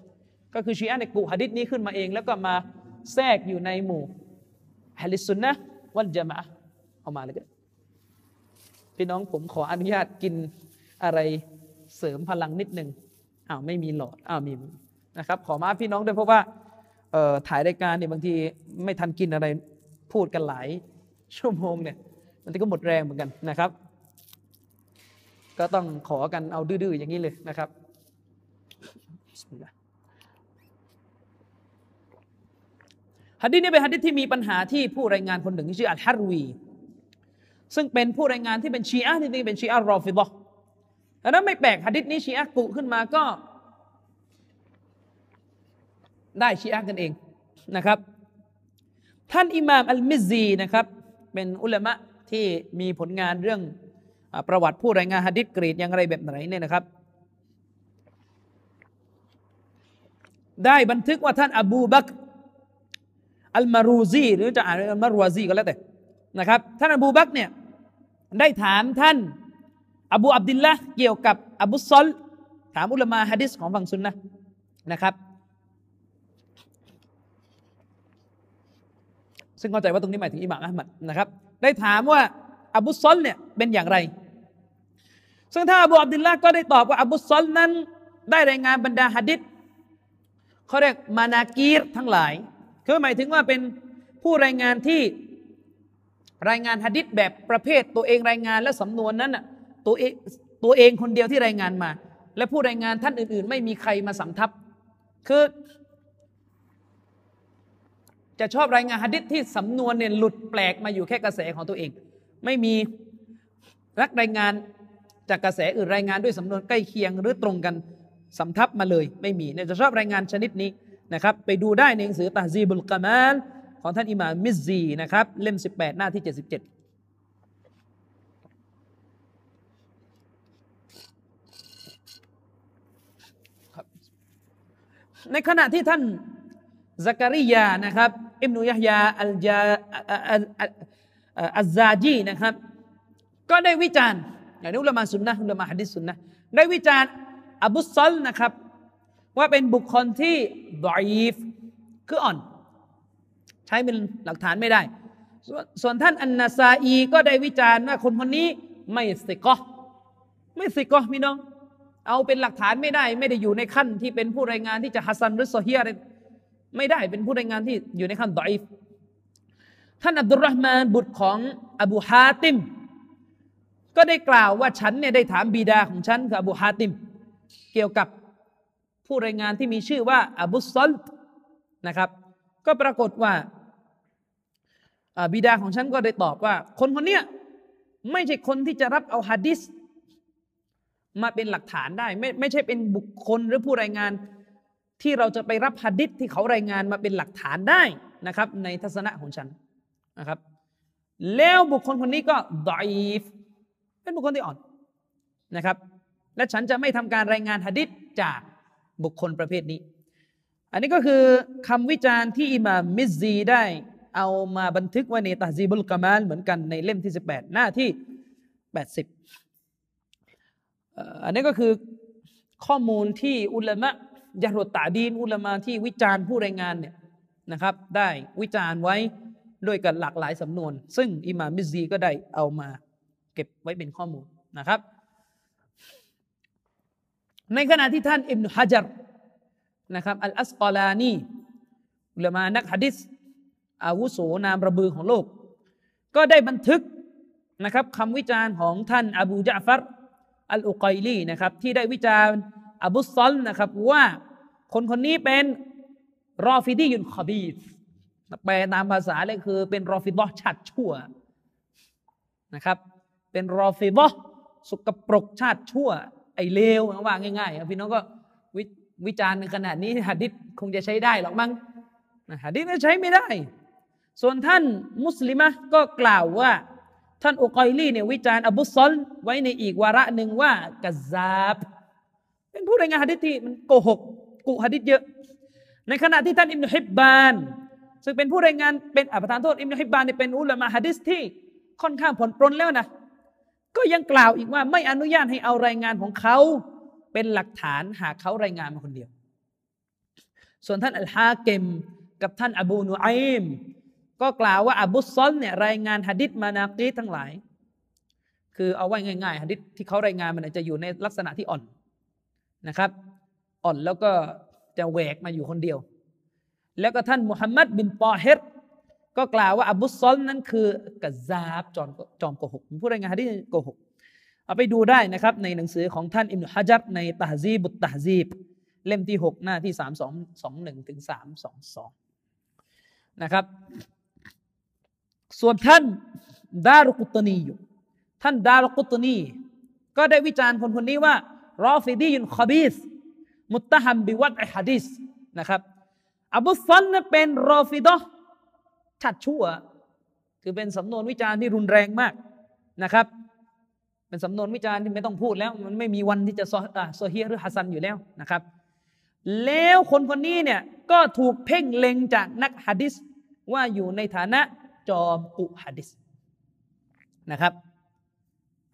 ก็คือชีอะในกุฮะดิษนี้ขึ้นมาเอง แล้วก็มาแทรกอยู่ในหมู่ฮะลิสุนนะวัลจามะเอามาเลยกันพี่น้องผมขออนุญาตกินอะไรเสริมพลังนิดหนึ่งอ้าวไม่มีหลอดอ้าวมีนะครับ ขอมาพี่น้องด้วยเพราะว่าถ่ายรายการเนี่ยบางทีไม่ทันกินอะไรพูดกันหลายชั่วโมงเนี่ยมันก็หมดแรงเหมือนกันนะครับ ก็ต้องขอกันเอาดื้อๆอย่างนี้เลยนะครับฮัดดิษนี้เป็นฮัดดิษที่มีปัญหาที่ผู้รายงานคนหนึ่งที่ชื่ออัลฮารวี ซึ่งเป็นผู้รายงานที่เป็นชีอะห์ที่เป็นชีอะห์รอฟิดะดังนั้นไม่แปลกฮัดดิษนี้ชีอะห์กุขึ้นมาก็ ได้ชีอะห์กันเองนะครับ ท่านอิหม่ามอัลมิซีนะครับ เป็นอุลามะที่มีผลงานเรื่อง ประวัติผู้รายงานฮะดิษกรีดอย่างไรแบบไหนเนี่ยนะครับ ได้บันทึกว่าท่านอบูบักอัลมารูซีหรือจะอ่านอัลมารวซีก็แล้วแต่นะครับ ท่านอบูบักเนี่ยได้ถามท่านอบูอับดิลละเกี่ยวกับอบูซอลถามอุลามาฮะดิษของฝั่งซุนนะนะครับ ซึ่งเข้าใจว่าตรงนี้หมายถึงอิหม่ามอัลมัดนะครับ ได้ถามว่าอบูซอลเนี่ยเป็นอย่างไร ซึ่งถ้าอบูอับดุลละก็ได้ตอบว่าอบูซอลนั้น ได้รายงานบรรดาหะดิษเขาเรียกมานากีรทั้งหลายคือหมายถึงว่าเป็นผู้รายงานที่รายงานหะดิษแบบประเภทตัวเองรายงานและสำนวนนั้นอะตัวเองตัวเองคนเดียวที่รายงานมา และผู้รายงานท่านอื่น ๆ ไม่มีใครมาสำทับ คือ จะชอบรายงานหะดิษที่สำนวนเนี่ยหลุดแปลกมาอยู่แค่กระแสของตัวเอง ไม่มีรักรายงาน จากกระแสอื่นรายงานด้วยสำนวนใกล้เคียงหรือตรงกันสำทับมาเลยไม่มีเนี่ยจะชอบรายงานชนิดนี้นะครับไปดูได้ในหนังสือตาซีบุลกามานของท่านอิหม่ามมิซซีนะครับเล่ม 18 หน้าที่ 77ในขณะที่ท่านซักริยานะครับอิบนุยะฮยาอัลจาอัลซาจีนะครับ ก็ได้วิจารณ์ อย่างนี้อุลามาสุนนะอุลามาฮะดิษสุนนะได้วิจารณ์อบุซอลนะครับ ว่าเป็นบุคคลที่ดอยฟคืออ่อน ใช้เป็นหลักฐานไม่ได้ ส่วนท่านอันนาซาอีก็ได้วิจารณ์ว่าคนคนนี้ไม่สิกอไม่สิกอพี่น้อง เอาเป็นหลักฐานไม่ได้ ไม่ได้อยู่ในขั้นที่เป็นผู้รายงานที่จะฮัสซันหรือโซเฮียไม่ได้เป็นผู้รายงานที่อยู่ในขั้นดอยฟท่านอับดุลรห์มานบุตรของอบูฮาติม ก็ได้กล่าวว่าฉันเนี่ยได้ถามบิดาของฉันคืออบูฮาติม เกี่ยวกับผู้รายงานที่มีชื่อว่าอบุซอลนะครับ ก็ปรากฏว่าบิดาของฉันก็ได้ตอบว่า คนคนนี้ไม่ใช่คนที่จะรับเอาฮะดิษมาเป็นหลักฐานได้ ไม่ไม่ใช่เป็นบุคคลหรือผู้รายงานที่เราจะไปรับฮะดิษที่เขารายงานมาเป็นหลักฐานได้นะครับ ในทัศนะของฉันนะครับ แล้วบุคคลคนนี้ก็ดอยฟ เป็นบุคคลที่อ่อนนะครับ และฉันจะไม่ทำการรายงานฮะดิษจากบุคคลประเภทนี้ อันนี้ก็คือคำวิจารณ์ที่อิหม่ามมิซีได้เอามาบันทึกไว้ในตาซีบุลกามานเหมือนกันในเล่มที่ 18 หน้าที่ 80 อันนี้ก็คือข้อมูลที่อุลามะยะรุตตาดีนอุลามะที่วิจารณ์ผู้รายงานเนี่ยนะครับ ได้วิจารณ์ไว้ด้วยกันหลากหลายสำนวน ซึ่งอิหม่ามมิซีก็ได้เอามา เก็บไว้เป็นข้อมูลนะครับ ในขณะที่ท่านอิบนุฮะจัรนะครับอัลอัสกอลานีอุลามะนักฮะดิษอาวุโสนามระบือของโลก ก็ได้บันทึกนะครับคำวิจารณ์ของท่านอบูจาฟัรอัลอุกัยลีนะครับที่ได้วิจารณ์อบุซอลนะครับว่าคนคนนี้เป็นรอฟิดียุนขบีสแปลตามภาษาเลยคือเป็นรอฟิดอชาติชั่วนะครับ เป็นรอฟิดอสุกปรกชาติชั่ว ไอเลวว่าง่ายๆพี่น้องก็ววิจารณ์ในขณะนี้หัดดิษคงจะใช้ได้หรอกมั้งหัดดิษใช้ไม่ได้ ส่วนท่านมุสลิมะก็กล่าวว่า ท่านอุกอยลีเนี่ยวิจารณ์อบุซอลไว้ในอีกวาระหนึ่งว่ากะซาบเป็นผู้รายงานฮะดิษที่มันโกหกกุฮะดิษเยอะ ในขณะที่ท่านอิมนุฮิบบาน ซึ่งเป็นผู้รายงานเป็นอภิธานโทษอิมนุฮิบบานเนี่ยเป็นอุลามะฮะดิษที่ค่อนข้างผลปรนแล้วนะ ก็ยังกล่าวอีกว่าไม่อนุญาตให้เอารายงานของเขา เป็นหลักฐานหากเขารายงานมาคนเดียว ส่วนท่านอัลฮาเกมกับท่านอบูนูอิมก็กล่าวว่าอบุซอลเนี่ยรายงานหะดิษมานากีทั้งหลาย คือเอาไว้ง่ายๆหะดิษที่เขารายงานมันจะอยู่ในลักษณะที่อ่อนนะครับ อ่อนแล้วก็จะแหวกมาอยู่คนเดียว แล้วก็ท่านมุฮัมมัดบินปอเฮด ก็กล่าวว่าอบุซอลนั้นคือกะซาบจอมจอมโกหกผู้รายงานฮะดิษโกหกเอาไปดูได้นะครับในหนังสือของท่านอิมนุฮะจับในตะฮซีบุตตะฮซีบเล่มที่ 6 หน้าที่ 3221ถึง322นะครับ ส่วนท่านดารุกุตนีอยู่ท่านดารุกุตนีก็ได้วิจารณ์คนคนนี้ว่ารอฟิดียุนคบีสมุตตะฮัมบิวัดอฮะดิษนะครับอบุซันเป็นรอฟิดะ ชัดชั่วคือเป็นสำนวนวิจารณ์ที่รุนแรงมากนะครับ เป็นสำนวนวิจารณ์ที่ไม่ต้องพูดแล้ว มันไม่มีวันที่จะโซเฮียหรือฮัสซันอยู่แล้วนะครับ แล้วคนคนนี้เนี่ยก็ถูกเพ่งเล็งจากนักฮะดิษว่าอยู่ในฐานะจอมกุฮะดิษนะครับ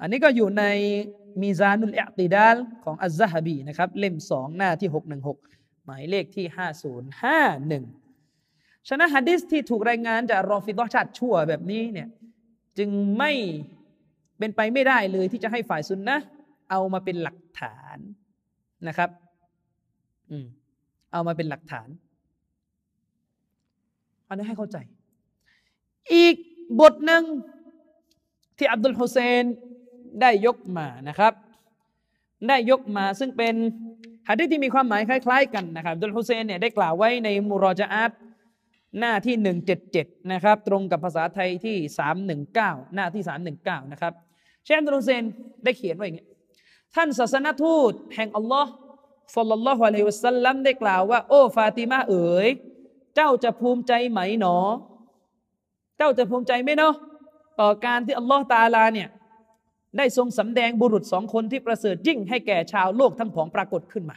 อันนี้ก็อยู่ในมีซานุลอิติดาลของอัลซะฮบีนะครับ เล่มสองหน้าที่ 616 หมายเลขที่ 5051 ฉะนั้นฮะดิษที่ถูกรายงานจากรอฟิดอชาติชั่วแบบนี้เนี่ยจึงไม่เป็นไปไม่ได้เลยที่จะให้ฝ่ายซุนนะเอามาเป็นหลักฐานนะครับอืมเอามาเป็นหลักฐาน อันนี้ให้เข้าใจ อีกบทหนึ่งที่อับดุลฮุเซนได้ยกมานะครับ ได้ยกมาซึ่งเป็นฮะดิษที่มีความหมายคล้าย ๆ กันนะครับอับดุลฮุเซนเนี่ยได้กล่าวไว้ในมุรอจาอัต หน้าที่ 177 นะครับ ตรงกับภาษาไทยที่ 319 หน้าที่ 319 นะครับ เชนอับดุลเซนได้เขียนไว้อย่างนี้ท่านศาสนทูตแห่งอัลลอฮ์สัลลัลลอฮุอะลัยฮิวะสัลลัมได้กล่าวว่า โอ้ ฟาติมาเอ๋ย เจ้าจะภูมิใจไหมหนอ เจ้าจะภูมิใจไหมเนาะต่อการที่อัลลอฮ์ตาลาเนี่ยได้ทรงสำแดงบุรุษสองคนที่ประเสริฐยิ่งให้แก่ชาวโลกทั้งผองปรากฏขึ้นมา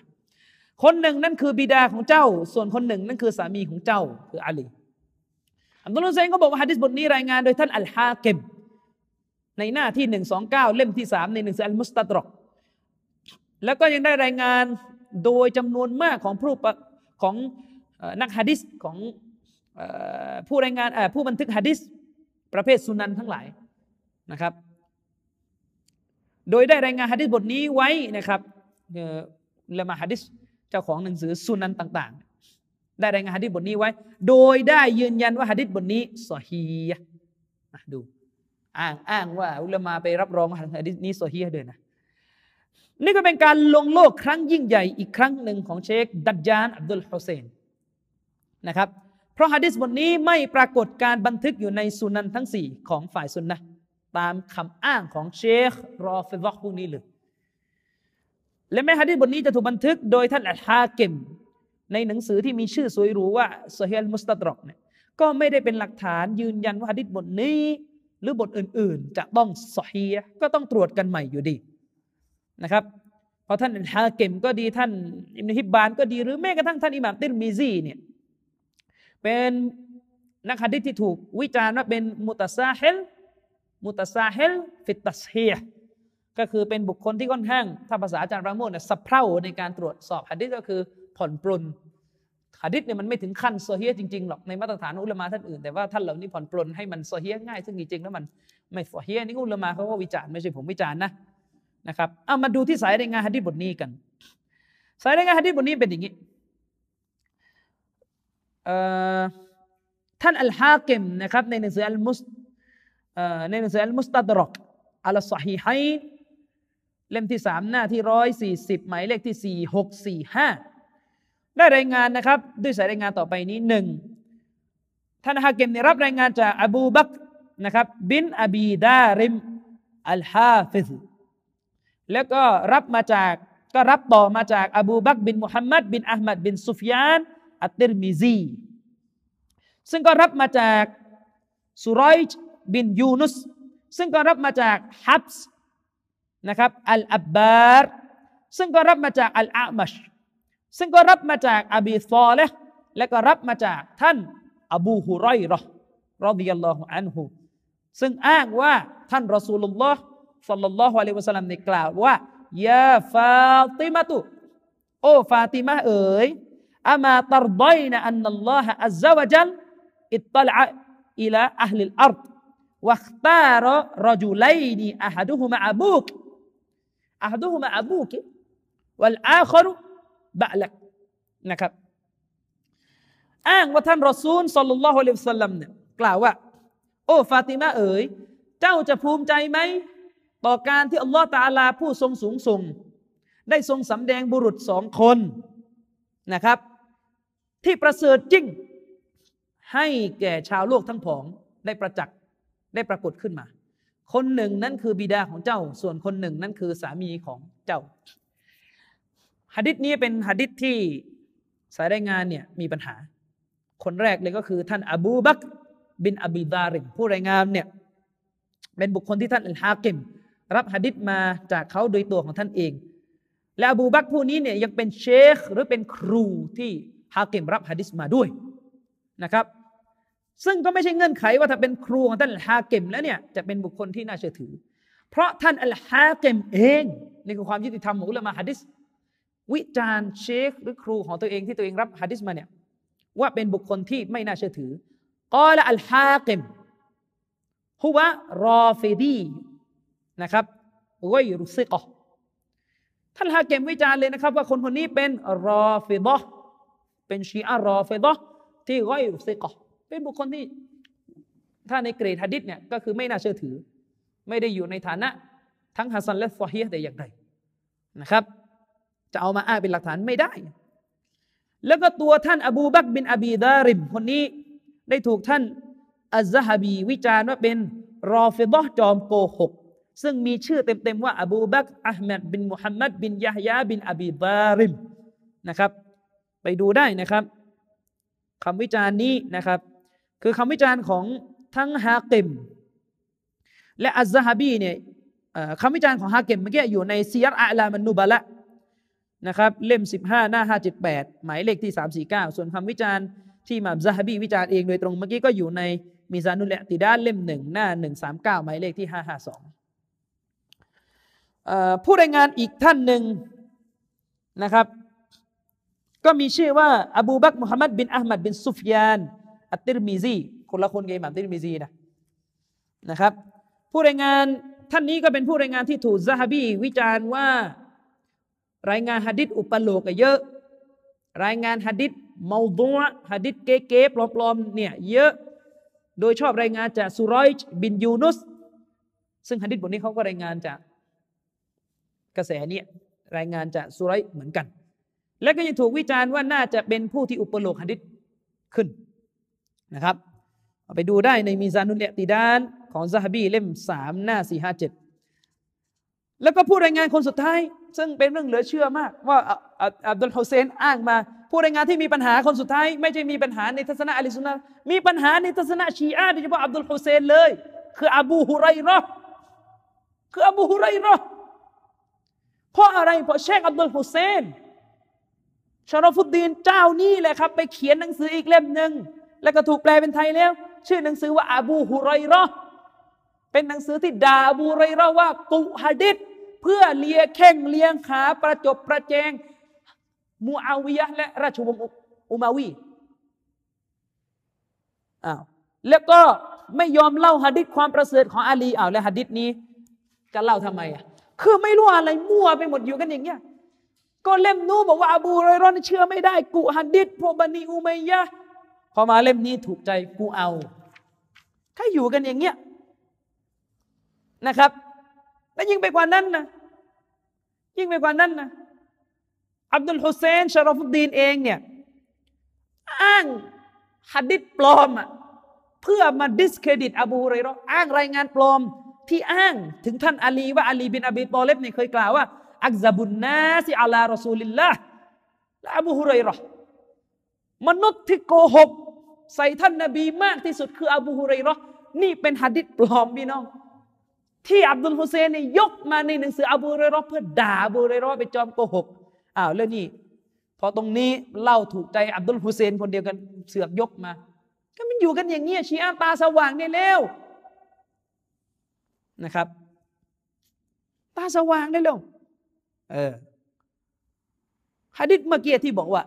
คนหนึ่งนั่นคือบิดาของเจ้า ส่วนคนหนึ่งนั่นคือสามีของเจ้าคืออาลีอับดุลฮุเซนก็บอกว่าฮะดิษบทนี้รายงานโดยท่านอัลฮาเกมในหน้าที่หนึ่งสองเก้าเล่มที่สามในหนึ่งสืออัลมุสตัดรอกแล้วก็ยังได้รายงานโดยจำนวนมากของผู้ของนักฮะดิษของผู้รายงานผู้บันทึกฮะดิษประเภทสุนันทั้งหลายนะครับ โดยได้รายงานฮะดิษบทนี้ไว้นะครับละมาฮะดิษ เจ้าของหนังสือสุนันต่าง ๆ ได้รายงานฮะดิษบทนี้ไว้ โดยได้ยืนยันว่าฮะดิษบทนี้สอฮีดู อ้างอ้างว่า อุลามาไปรับรองว่าฮะดิษนี้สอฮีเดินนะนี่ก็เป็นการลงโลกครั้งยิ่งใหญ่อีกครั้งหนึ่งของเชค ดัจจานอับดุลฮุเซนนะครับ เพราะฮะดิษบทนี้ไม่ปรากฏการบันทึกอยู่ในสุนันทั้งสี่ของฝ่ายสุนนะตามคำอ้างของเชครอฟิดอกพวกนี้เลย และแม้ฮะดิษบทนี้จะถูกบันทึกโดยท่านอัลฮาเกมในหนังสือที่มีชื่อสวยหรูว่าโซเฮลมุสตัดรอกเนี่ยก็ไม่ได้เป็นหลักฐานยืนยันว่าฮะดิษบทนี้ หรือบทอื่นๆ จะต้องสอฮีก็ต้องตรวจกันใหม่อยู่ดีนะครับพอท่านอัลฮาเกมก็ดีท่านอิมนุฮิบบานก็ดีหรือแม้กระทั่งท่านอิหม่ามติรมิซีเนี่ยเป็นนักฮะดิษที่ถูกวิจารณ์ว่าเป็นمتساهل متساهل في التصحيح ก็คือเป็นบุคคลที่ค่อนข้างถ้าภาษาอาจารย์ปราโมทเนี่ยสะเพร่าในการตรวจสอบฮะดิษก็คือผ่อนปลนฮะดิษเนี่ยมันไม่ถึงขั้นโซเฮียจริงๆหรอกในมาตรฐานอุลามะท่านอื่นแต่ว่าท่านเหล่านี้ผ่อนปลนให้มันโซเฮียง่าย ซึ่งจริงๆแล้วมันไม่โซเฮียนี่อุลามะเขาก็วิจารณ์ไม่ใช่ผมวิจารณ์นะนะครับเอามาดูที่สายรายงานฮะดิษบทนี้กัน สายรายงานฮะดิษบทนี้เป็นอย่างนี้ท่านอัลฮาเกมนะครับในหนังสืออัลมุสในหนังสืออัลมุสตัดรอกอัลสฮีไฮ เล่มที่สามหน้าที่ร้อยสี่สิบหมายเลขที่สี่หกสี่ห้าได้รายงานนะครับ ด้วยสายรายงานต่อไปนี้หนึ่งท่านฮาเกมเนี่ยรับรายงานจากอบูบักนะครับ บินอบีดาริมอัลฮาฟิซแล้วก็รับมาจากก็รับต่อมาจากอบูบักบินมุฮัมมัดบินอัลมัดบินซุฟยานอัตติรมิซีซึ่งก็รับมาจากสุรอยบินยูนุสซึ่งก็รับมาจากฮับส์ นะครับอัลอับบาร์ซึ่งก็รับมาจากอัลอามัชซึ่งก็รับมาจากอบีซอเลและก็รับมาจากท่านอบูฮุไรรอرضي الله عنه ซึ่งอ้างว่าท่านรอสูลุลลอฮ์صلى الله عليه وسلم ได้กล่าวว่าيا فاطمة โอ้ฟาติมะเอ๋ยأما ترضين أن الله عز وجل اطلع إلى أهل الأرض واختار رجلين أحدهما أبوك أحدهما أبوك والآخر بعلكนะครับ อ้างว่าท่านรอซูลสัลลัลลอฮุอะลัยฮิวสัลลัมเนี่ยกล่าวว่า โอ้ฟาติมาเอ๋ย เจ้าจะภูมิใจไหม ต่อการที่อัลลอฮฺตาลาผู้ทรงสูงส่ง ได้ทรงสำแดงบุรุษสองคนนะครับ ที่ประเสริฐจริง ให้แก่ชาวโลกทั้งผองได้ประจักษ์ได้ปรากฏขึ้นมา คนหนึ่งนั้นคือบิดาของเจ้า ส่วนคนหนึ่งนั้นคือสามีของเจ้าหะดิษนี้เป็นหะดิษที่สายรายงานเนี่ยมีปัญหา คนแรกเลยก็คือท่านอบูบักบินอบีดาริมผู้รายงานเนี่ยเป็นบุคคลที่ท่านอัลฮากิม รับหะดิษมาจากเขาโดยตัวของท่านเอง และอบูบักผู้นี้เนี่ยยังเป็นเชคหรือเป็นครูที่ฮากิมรับหะดิษมาด้วยนะครับ ซึ่งก็ไม่ใช่เงื่อนไขว่าถ้าเป็นครูของท่านฮาเกมแล้วเนี่ยจะเป็นบุคคลที่น่าเชื่อถือ เพราะท่านอัลฮาเกมเองนี่คือความยุติธรรมของอุลามะฮะดิษวิจารณ์เชคหรือครูของตัวเองที่ตัวเองรับฮะดิษมาเนี่ยว่าเป็นบุคคลที่ไม่น่าเชื่อถือกอละอัลฮาเกมฮุวะรอฟิดีนะครับไวรุซิกอท่านฮาเกมวิจารณ์เลยนะครับ ว่าคนคนนี้เป็นรอฟิดะเป็นชีอะรอฟิดะที่ไวรุซิกอ เป็นบุคคลที่ถ้าในเกรดฮะดิษเนี่ยก็คือไม่น่าเชื่อถือ ไม่ได้อยู่ในฐานะทั้งฮัสซันและซอฮีแต่อย่างใดนะครับ จะเอามาอ้างเป็นหลักฐานไม่ได้ แล้วก็ตัวท่านอบูบักบินอบีดาริมคนนี้ได้ถูกท่านอัลซฮบีวิจารณ์ว่าเป็นรอฟิดะจอมโกหกซึ่งมีชื่อเต็มๆว่าอบูบักอัลมัดบินมุฮัมมัดบินยะฮยาบินอบีดาริมนะครับ ไปดูได้นะครับคำวิจารณ์นี้นะครับ คือคำวิจารณ์ของทั้งฮาเกมและอัซซะฮบีเนี่ยคำวิจารณ์ของฮาเกมเมื่อกี้อยู่ในซียร์อัลามันนูบะละนะครับเล่ม 15 หน้า 578 หมายเลขที่ 349 ส่วนคำวิจารณ์ที่มาซะฮบีวิจารณ์เองโดยตรงเมื่อกี้ก็อยู่ในมิซานุลติดาเล่มหนึ่งหน้า 139 หมายเลขที่ 552 ผู้รายงานอีกท่านหนึ่งนะครับ ก็มีชื่อว่าอบูบักมุฮัมมัดบินอัลมัดบินซุฟยาน อัตติรมิซีคนละคนกับอิหม่ามติรมิซีนะนะครับ ผู้รายงานท่านนี้ก็เป็นผู้รายงานที่ถูกซะฮบีวิจารณ์ว่า รายงานฮะดิษอุปโลกเยอะ รายงานฮะดิษเมาดัวฮะดิษเก๋ๆปลอมๆเนี่ยเยอะ โดยชอบรายงานจากสุรอยบินยูนุส ซึ่งฮะดิษบทนี้เขาก็รายงานจากกระแสเนี่ยรายงานจากสุไรเหมือนกัน และก็ยังถูกวิจารณ์ว่าน่าจะเป็นผู้ที่อุปโลกฮะดิษขึ้น นะครับเอาไปดูได้ในมีซานุลเอติดานของซาฮบีเล่มสามหน้าสี่ห้าเจ็ดแล้วก็ผู้รายงานคนสุดท้าย ซึ่งเป็นเรื่องเหลือเชื่อมาก ว่าอับดุลฮุเซนอ้างมา ผู้รายงานที่มีปัญหาคนสุดท้าย ไม่ใช่มีปัญหาในทัศนะอะลิสุนนะมีปัญหาในทัศนะชีอะโดยเฉพาะอับดุลฮุเซนเลย คืออบูฮุไรรอคืออบูฮุไรรอเพราะอะไรเพราะเชคอับดุลฮุเซนชารฟุดดีนเจ้านี่แหละครับ ไปเขียนหนังสืออีกเล่มหนึ่ง แล้วก็ถูกแปลเป็นไทยแล้ว ชื่อหนังสือว่าอาบูฮุไรรอเป็นหนังสือที่ด่าอบูไรรอว่ากุฮะดิษเพื่อเลียแข้งเลียงขาประจบประแจงมูอาวิยะและราชวงศ์อุมาวีอ้าวแล้วก็ไม่ยอมเล่าฮะดิษความประเสริฐของอาลีอ้าวแล้วฮะดิษนี้จะเล่าทำไมอะคือไม่รู้อะไรมั่วไปหมดอยู่กันอย่างเงี้ยก็เล่มนู้บอกว่าอบูไรรอนเชื่อไม่ได้กูฮัดดิษพวกบันีอุมัยยะ พอมาเล่มนี้ถูกใจกูเอา ถ้าอยู่กันอย่างเงี้ยนะครับ และยิ่งไปกว่านั้นนะยิ่งไปกว่านั้นนะอับดุลฮุเซนชารอฟุดดีนเองเนี่ยอ้างฮัดดิษปลอมอะเพื่อมา discredit อบูไรรออ้างรายงานปลอมที่อ้างถึงท่านอาลีว่าอาลีบินอบีตอเลบเนี่ยเคยกล่าวว่า أكذب الناس على رسول الله لأبو هريرة มนุษย์ที่โกหก ใส่ท่านนบีมากที่สุดคือ อบูฮุไรรอนี่เป็นหะดิษปลอมพี่น้อง ที่อับดุลฮุเซนนี่ยกมาในหนังสืออบูฮุไรรอเพื่อด่าอบูฮุไรรอเป็นจอมโกหกอ้าวแล้วนี่พอตรงนี้เล่าถูกใจอับดุลฮุเซนคนเดียวกันเสือกยกมา ก็มันอยู่กันอย่างเงี้ยชีอาตาสว่างได้แล้วนะครับ ตาสว่างได้ลงเออฮะดิษเมื่อกี้ที่บอกว่า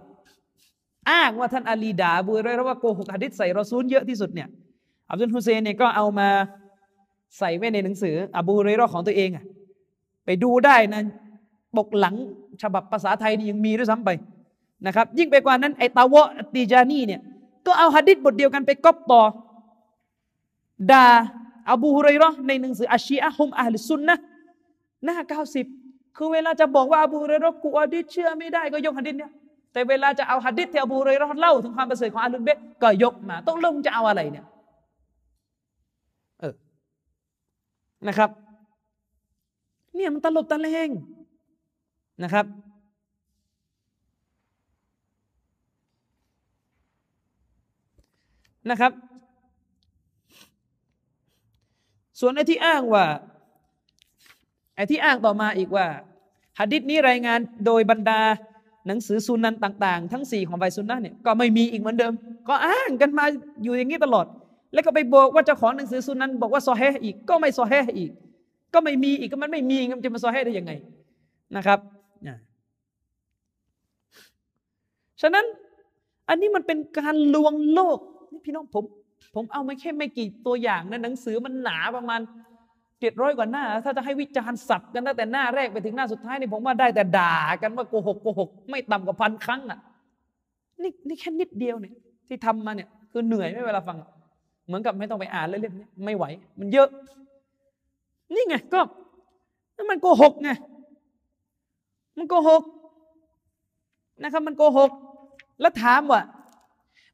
อ้างว่าท่านอาลีดาบุรยว่าโกหกฮะดิษใส่รอซูลเยอะที่สุดเนี่ยอับดุลฮุเซนเนี่ยก็เอามาใส่ไว้ในหนังสืออบูเรรอของตัวเองอะไปดูได้นะปกหลังฉบับภาษาไทยนี่ยังมีด้วยซ้ำไปนะครับ ยิ่งไปกว่านั้นไอตาวะตีจานีเนี่ยก็เอาฮะดิษบทเดียวกันไปก๊อปต่อดาอบูฮุไรรอในหนังสืออัชีอะฮุมอัลซุนนะหน้าเก้าสิบคือเวลาจะบอกว่าอบูฮุไรรอกูอดิษเชื่อไม่ได้ก็ยกฮะดิษเนี่ย แต่เวลาจะเอาฮะดิษที่อบูฮุไรรอเล่าถึงความประเสริฐของอาลุนเบตก็ยกมาต้องลงจะเอาอะไรเนี่ยเออนะครับ เนี่ยมันตลบตะเลงนะครับ นะครับ ส่วนไอ้ที่อ้างว่าไอ้ที่อ้างต่อมาอีกว่าหะดิษนี้รายงานโดยบรรดา หนังสือซุนนันต่าง ๆ ทั้งสี่ของใบซุนนะเนี่ยก็ไม่มีอีกเหมือนเดิม ก็อ้างกันมาอยู่อย่างนี้ตลอด แล้วก็ไปบอกว่าเจ้าของหนังสือซุนนันบอกว่าซอแฮอีกก็ไม่ซอแฮอีก ก็ไม่มีอีกก็มันไม่มีมันจะมาซอแฮได้ยังไงนะครับฉะนั้นอันนี้มันเป็นการลวงโลกนี่พี่น้องผม ผมเอาไม่แค่ไม่กี่ตัวอย่างนะหนังสือมันหนาประมาณ เจ็ดร้อยกว่าหน้า ถ้าจะให้วิจารณ์สับกันตั้งแต่หน้าแรกไปถึงหน้าสุดท้ายนี่ผมว่าได้แต่ด่ากันว่าโกหกโกหกไม่ต่ำกว่าพันครั้งอะนี่นี่แค่นิดเดียวเนี่ยที่ทำมาเนี่ยคือเหนื่อยไม่เวลาฟัง เหมือนกับไม่ต้องไปอ่านเล่มนี้ไม่ไหว มันเยอะ นี่ไงก็มันโกหกไงมันโกหกนะครับ มันโกหก แล้วถามว่า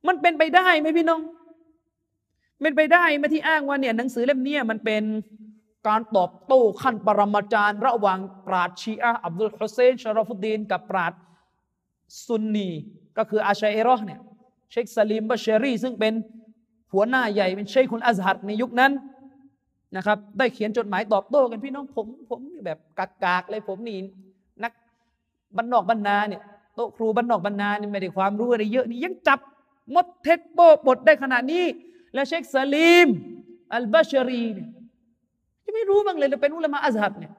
มันเป็นไปได้ไหมพี่น้องเป็นไปได้ไหมที่อ้างว่าเนี่ยหนังสือเล่มนี้มันเป็น การตอบโต้ขั้นปรมาจารย์ ระหว่างปราดชีอะอับดุลฮุเซนชารฟุดดีน กับปราดซุนนี ก็คืออาชัยรอเนี่ยเชคซาลิมบัชรีซึ่งเป็นหัวหน้าใหญ่เป็นเชคคุณอัซฮัดในยุคนั้นนะครับ ได้เขียนจดหมายตอบโต้กันพี่น้องผม ผมแบบกากๆเลยผมนี่นักบรรนอกบรรณาเนี่ยโต๊ะครูบรรนอกบรรณานี่ไม่ได้ความรู้อะไรเยอะนี่ยังจับมดเท็จโป้บทได้ขนาดนี้ แล้วเชคซาลิมอัลบาชรีเนี่ย ไม่รู้บ้างเลยเราเป็นอุลามะอัซฮัดเนี่ย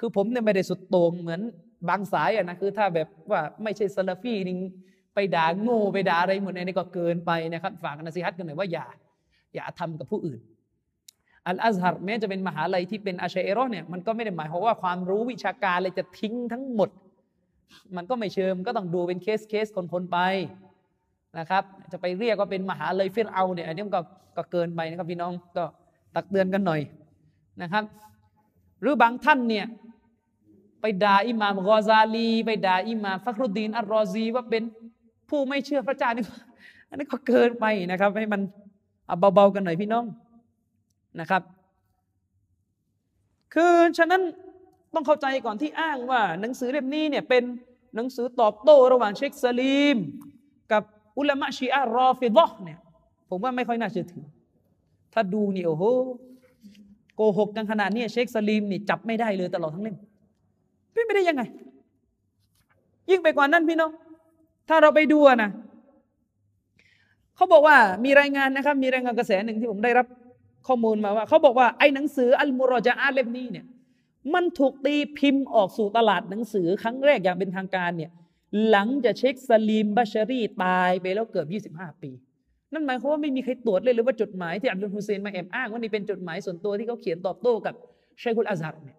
คือผมเนี่ยไม่ได้สุดโต่งเหมือนบางสายอะนะคือถ้าแบบว่าไม่ใช่ซาลาฟีนี่ไปด่าโง่ไปด่าอะไรหมดนี่ก็เกินไปนะครับฝากนสิฮัตกันหน่อยว่าอย่า อย่าทำกับผู้อื่น อัลอาซฮัรแม้จะเป็นมหาลัยที่เป็นอาชัยรอเนี่ยมันก็ไม่ได้หมายความว่าความรู้วิชาการเลยจะทิ้งทั้งหมด มันก็ไม่เชิมก็ต้องดูเป็นเคสเคสคนๆไปนะครับ จะไปเรียกว่าเป็นมหาเลัยฟิรเอาเนี่ยอันนี้ก็ก็เกินไปนะครับพี่น้องก็ตักเตือนกันหน่อย นะครับ หรือบางท่านเนี่ยไปด่าอิหม่ามกอซาลี ไปด่าอิหม่ามฟักรุดีนอัลรอซีว่าเป็นผู้ไม่เชื่อพระเจ้านี่อันนี้ก็เกินไปนะครับ ให้มันเอาเบาๆกันหน่อยพี่น้องนะครับ คือฉะนั้นต้องเข้าใจก่อนที่อ้างว่า หนังสือเล่มนี้เนี่ยเป็นหนังสือตอบโต้ระหว่างเชคซาลีม กับอุลามะชีอะรอฟิดะเนี่ยผมว่าไม่ค่อยน่าเชื่อถือ ถ้าดูนี่โอ้โห โกหกกันขนาดนี้เชคซาลีมนี่จับไม่ได้เลยตลอดทั้งเล่มเป็นไม่ได้ยังไง ยิ่งไปกว่านั้นพี่น้องถ้าเราไปดูนะเขาบอกว่ามีรายงานนะครับ มีรายงานกระแสหนึ่งที่ผมได้รับข้อมูลมาว่าเขาบอกว่าไอ้หนังสืออัลมุรจาอาเล่มนี้เนี่ย มันถูกตีพิมพ์ออกสู่ตลาดหนังสือครั้งแรกอย่างเป็นทางการเนี่ย หลังจะเช็คสลีมบัชรีตายไปแล้วเกือบ 25 ปี นั่นหมายความว่าไม่มีใครตรวจเลยหรือว่าจดหมายที่อับดุลฮุเซนมาแอบอ้างว่านี่เป็นจดหมายส่วนตัวที่เขาเขียนตอบโต้กับชัยคุลอาซัดเนี่ย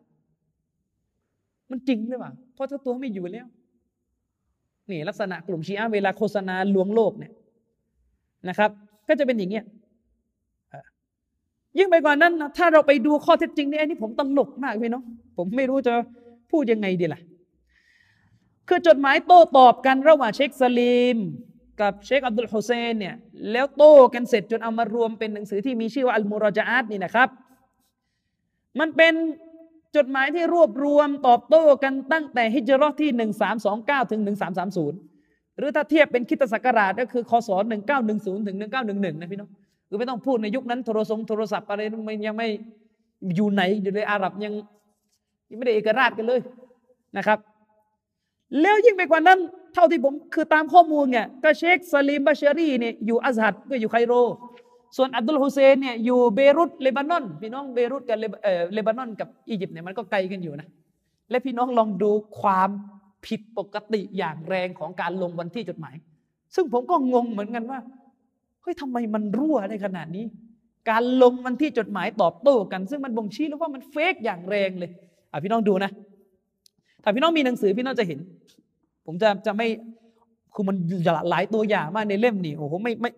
มันจริงหรือเปล่าเพราะเจ้าตัวไม่อยู่แล้วนี่ลักษณะกลุ่มชีอะเวลาโฆษณาลวงโลกเนี่ยนะครับ ก็จะเป็นอย่างเงี้ยยิ่งไปกว่านั้นนะถ้าเราไปดูข้อเท็จจริงนี่อันนี้ผมตลกมากพี่น้องผมไม่รู้จะพูดยังไงดีล่ะ คือจดหมายโต้ตอบกันระหว่างเชคซาลีม กับเชคอับดุลฮุเซนเนี่ยแล้วโต้กันเสร็จจนเอามารวมเป็นหนังสือที่มีชื่อว่าอัลมูรจาอัตนี่นะครับ มันเป็นจดหมายที่รวบรวมตอบโต้กันตั้งแต่ฮิจรัตที่ 1329 ถึง 1330 หรือถ้าเทียบเป็นคิตศักราชก็คือคศ1910 ถึง 1911 นะพี่น้องคือไม่ต้องพูดในยุคนั้นโทรศัพท์โทรศัพท์อะไรมันยังไม่อยู่ไหนอยู่ในอาหรับยังยังไม่ได้เอกราชกันเลยนะครับ แล้วยิ่งไปกว่านั้น เท่าที่ผมคือตามข้อมูลเนี่ยก็เชคซาลิมบาเชารีเนี่ยอยู่อัซฮัดก็อยู่ไคโร ส่วนอับดุลฮุเซนเนี่ยอยู่เบรุตเลบานอนพี่น้องเบรุตกับเลบานอนกับอียิปต์เนี่ยมันก็ไกลกันอยู่นะและพี่น้องลองดูความผิดปกติอย่างแรงของการลงวันที่จดหมาย ซึ่งผมก็งงเหมือนกันว่าเฮ้ยทำไมมันรั่วได้ขนาดนี้ การลงวันที่จดหมายตอบโต้กัน ซึ่งมันบ่งชี้แล้วว่ามันเฟกอย่างแรงเลยอะพี่น้องดูนะถ้าพี่น้องมีหนังสือพี่น้องจะเห็น ผมจะจะไม่คือมันหลายตัวอย่างมากในเล่มนี่โอ้โหไม่ไม่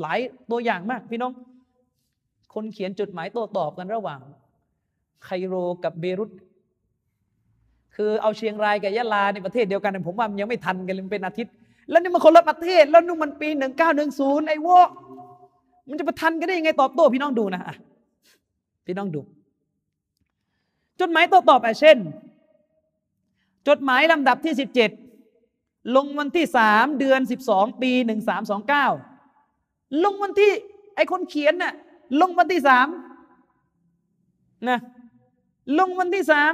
หลายตัวอย่างมาก พี่น้อง คนเขียนจดหมายโต้ตอบกันระหว่าง ไคโรกับเบรุตคือเอาเชียงรายกับยะลาในประเทศเดียวกันผมว่ามันยังไม่ทันกันเลยเป็นอาทิตย์ แล้วนี่มันคนละประเทศ แล้วนู่นมันปีหนึ่งเก้าหนึ่งศูนย์ไอ้วอมันจะประทันกันได้ยังไงตอบโต้พี่น้องดูนะพี่น้องดู จดหมายโต้ตอบเช่น จดหมายลำดับที่สิบเจ็ดลงวันที่สามเดือนสิบสองปีหนึ่งสามสองเก้าลงวันที่ไอคนเขียนน่ะลงวันที่สามนะลงวันที่สาม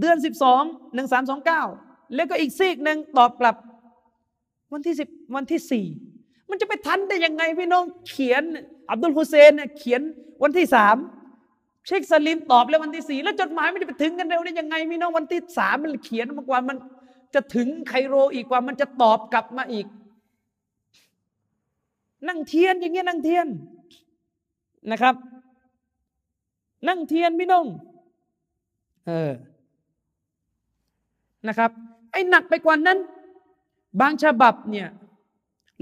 เดือนสิบสองหนึ่งสามสองเก้าแล้วก็อีกซีกหนึ่งตอบกลับ วันที่สิบวันที่สี่มันจะไปทันได้ยังไงพี่น้องเขียน อับดุลฮุเซนเนี่ยเขียนวันที่สาม เชคสลิมตอบแล้ววันที่สี่แล้วจดหมายมันจะไปถึงกันเร็วได้ยังไงพี่น้องวันที่สามมันเขียนมากกว่ามันจะถึงไคโรอีกกว่ามันจะตอบกลับมาอีก นั่งเทียนอย่างเงี้ยนั่งเทียนนะครับ นั่งเทียนพี่น้องเออนะครับ ไอ้หนักไปกว่านั้น บางฉบับเนี่ย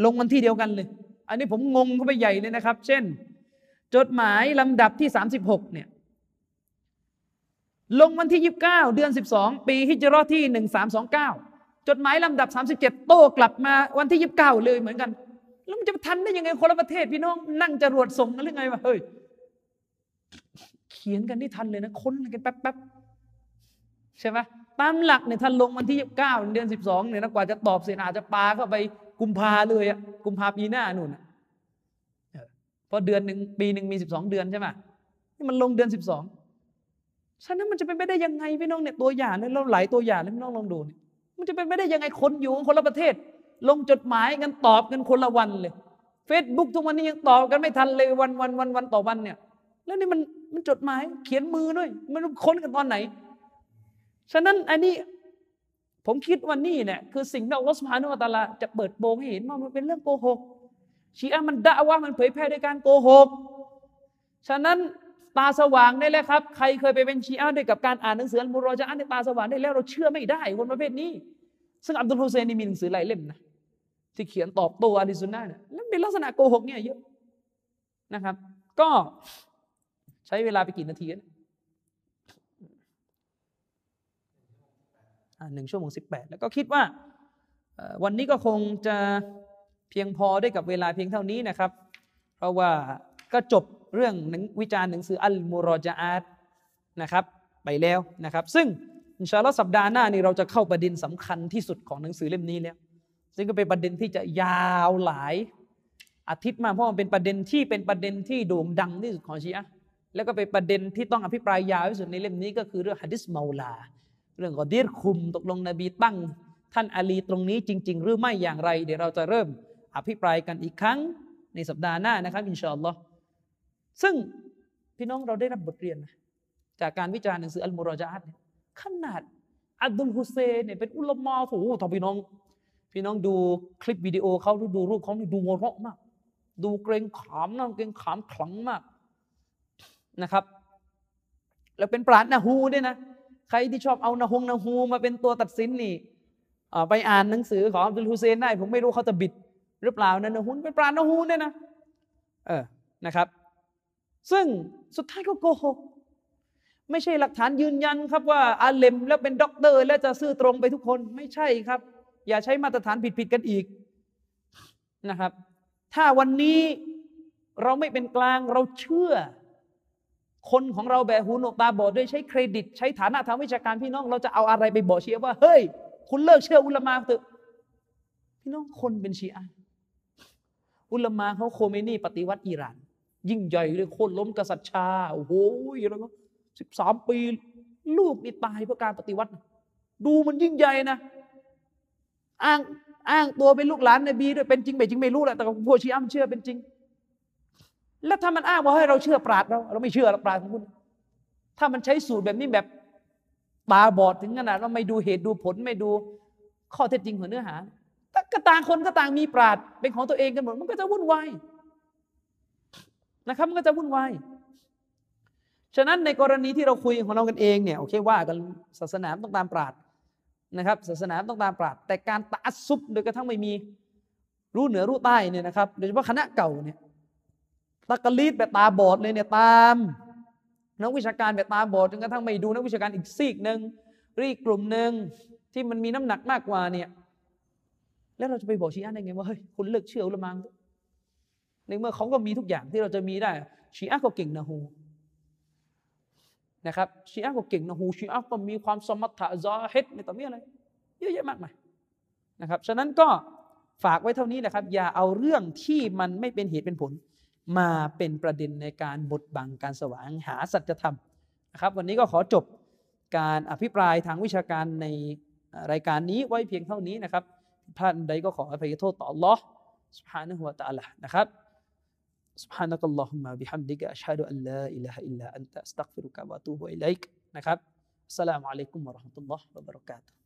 ลงวันที่เดียวกันเลย อันนี้ผมงงเข้าไปใหญ่เลยนะครับ เช่น จดหมายลำดับที่สามสิบหกเนี่ยลงวันที่ยี่บเก้าเดือนสิบสองปีฮิจรอที่หนึ่งสามสองเก้าจดหมายลำดับสามสิบเจ็ดโต้กลับมาวันที่ยี่บเก้าเลยเหมือนกันแล้วมันจะทันได้ยังไงคนละประเทศพี่น้องนั่งจรวดส่งกันหรือไงวะเฮ้ยเขียนกันนี่ทันเลยนะค้นกันแป๊บแป๊บใช่ไหมตามหลักเนี่ยท่านลงวันที่เก้าเดือนสิบสองเนี่ยนะกว่าจะตอบเสร็จอาจจะปาเข้าไปกุมภาเลยอะกุมภาปีหน้านู่น เพราะเดือนหนึ่งปีหนึ่งมีสิบสองเดือนใช่ไหมนี่มันลงเดือนสิบสองฉะนั้นมันจะเป็นไปได้ยังไงพี่น้องเนี่ยตัวอย่างเนี่ยเราหลายตัวอย่างเลยพี่น้องลองดูเนี่ยมันจะเป็นไปได้ยังไงคนอยู่คนละประเทศ ลงจดหมายกันตอบกันคนละวันเลยเฟซบุ๊กทุกวันนี้ยังตอบกันไม่ทันเลยวันวันวันวันต่อวันเนี่ย แล้วนี่มันมันจดหมายเขียนมือด้วย มันค้นกันตอนไหน ฉะนั้นอันนี้ผมคิดว่านี่เนี่ยคือสิ่งที่อัลลอฮฺสุบฮานุอัตาลาจะเปิดโปงให้เห็นว่ามันเป็นเรื่องโกหก ชีอะมันด่าว่ามันเผยแพร่ด้วยการโกหก ฉะนั้นตาสว่างได้แล้วครับ ใครเคยไปเป็นชีอะด้วยกับการอ่านหนังสืออัลมุรอจาอันในตาสว่างได้แล้วเราเชื่อไม่ได้คนประเภทนี้ ซึ่งอับดุลฮุเซนนี่มีหนังสือหลายเล่มนะที่เขียนตอบโต้อาลิซุนนะเนี่ยแล้วเป็นลักษณะโกหกเนี่ยเยอะนะครับ ก็ใช้เวลาไปกี่นาทีนะหนึ่งชั่วโมงสิบแปดแล้วก็คิดว่าวันนี้ก็คงจะ เพียงพอได้กับเวลาเพียงเท่านี้นะครับ เพราะว่าก็จบเรื่องวิจารณ์หนังสืออัลมูรอจาอาตนะครับ ไปแล้วนะครับ ซึ่งอินชาอัลลอฮ์สัปดาห์หน้านี่เราจะเข้าประเด็นสำคัญที่สุดของหนังสือเล่มนี้แล้ว ซึ่งก็เป็นประเด็นที่จะยาวหลายอาทิตย์มากเพราะมันเป็นประเด็นที่เป็นประเด็นที่โด่งดังที่สุดของชีอะแล้วก็เป็นประเด็นที่ต้องอภิปรายยาวที่สุดในเล่มนี้ก็คือเรื่องฮะดิษเมาลา เรื่องกอดีรคุมตกลงนบีตั้ง ท่านอาลีตรงนี้จริง ๆ หรือไม่อย่างไร เดี๋ยวเราจะเริ่ม อภิปรายกันอีกครั้งในสัปดาห์หน้านะครับอินชาอัลลอฮ์ซึ่งพี่น้องเราได้รับบทเรียนนะจากการวิจารณ์หนังสืออัลมุรอจาตขนาดอับดุลฮุเซนเนี่ยเป็นอุลามะโอ้โหทอพี่น้อง พี่น้องดูคลิปวิดีโอเขาดูรูปเขาดูโมรกมาก ดูเกรงขามนะเกรงขามขลังมากนะครับ แล้วเป็นปราดนาฮูด้วยนะ ใครที่ชอบเอานาฮงนาฮูมาเป็นตัวตัดสินนี่ไปอ่านหนังสือของอับดุลฮุเซนได้ผมไม่รู้เขาจะบิด หรือเปล่านะนาฮูเป็นปรานาฮูด้วยนะเออนะครับ ซึ่งสุดท้ายก็โกหกไม่ใช่หลักฐานยืนยันครับว่าอาเลมแล้วเป็นด็อกเตอร์ แล้วจะซื่อตรงไปทุกคนไม่ใช่ครับ อย่าใช้มาตรฐานผิดๆกันอีกนะครับ ถ้าวันนี้เราไม่เป็นกลางเราเชื่อ คนของเราแบบหูหนวกตาบอดด้วยใช้เครดิต ใช้ฐานะทางวิชาการพี่น้อง เราจะเอาอะไรไปบอกเชียว่า เฮ้ย คุณเลิกเชื่ออุลามาเถอะพี่น้องคนเป็นชีอะ อุลมาเขาโคเมนีปฏิวัติอิหร่าน ยิ่งใหญ่เลยโค่นล้มกษัตริย์ชาโอ้โหแล้วก็สิบสามปี ลูกนี่ตายเพราะการปฏิวัติ ดูมันยิ่งใหญ่นะ อ้างอ้างตัวเป็นลูกหลานนบีด้วยเป็นจริงไม่จริงไม่รู้แหละแต่พวกชีอะมันเชื่อเป็นจริง แล้วถ้ามันอ้างว่าให้เราเชื่อปราดเราเราไม่เชื่อเราปราดของคุณ ถ้ามันใช้สูตรแบบนี้แบบตาบอดถึงขนาดว่าไม่ดูเหตุดูผลไม่ดูข้อเท็จจริงของเนื้อหา ก็ต่างคนก็ต่างมีปราดเป็นของตัวเองกันหมดมันก็จะวุ่นวายนะครับ มันก็จะวุ่นวายฉะนั้นในกรณีที่เราคุยของเรากันเองเนี่ยโอเคว่ากันศาสนาต้องตามปราดนะครับ ศาสนาต้องตามปราดแต่การตาซุบโดยกระทั่งไม่มีรู้เหนือรู้ใต้เนี่ยนะครับ โดยเฉพาะคณะเก่าเนี่ยตะกลีดแบบตาบอดเลยเนี่ยตามนักวิชาการแบบตาบอดจนกระทั่งไม่ดูนักวิชาการอีกซีกหนึ่งรีกกลุ่มหนึ่งที่มันมีน้ำหนักมากกว่าเนี่ย แล้วเราจะไปบอกชีอะได้ไงว่าเฮ้ยคุณเลิกเชื่ออุลามังในเมื่อเขาก็มีทุกอย่างที่เราจะมีได้ชีอะก็เก่งนะฮูนะครับชีอะก็เก่งนะฮูชีอะก็มีความสมรรถะซาฮิดในต่อมีอะไรเยอะแยะมากมายนะครับฉะนั้นก็ฝากไว้เท่านี้แหละครับ อย่าเอาเรื่องที่มันไม่เป็นเหตุเป็นผล มาเป็นประเด็นในการบดบังการสว่างหาสัจธรรมนะครับวันนี้ก็ขอจบการอภิปรายทางวิชาการในรายการนี้ไว้เพียงเท่านี้นะครับ ท่านใดก็ขออภัยโทษต่อ Allah سبحانه และ تعالى นะครับ سبحانك اللهم بحمدك أشهد أن لا إله إلا أنت أستغفرك وأتوب إليك นะครับ السلام عليكم ورحمة الله وبركاته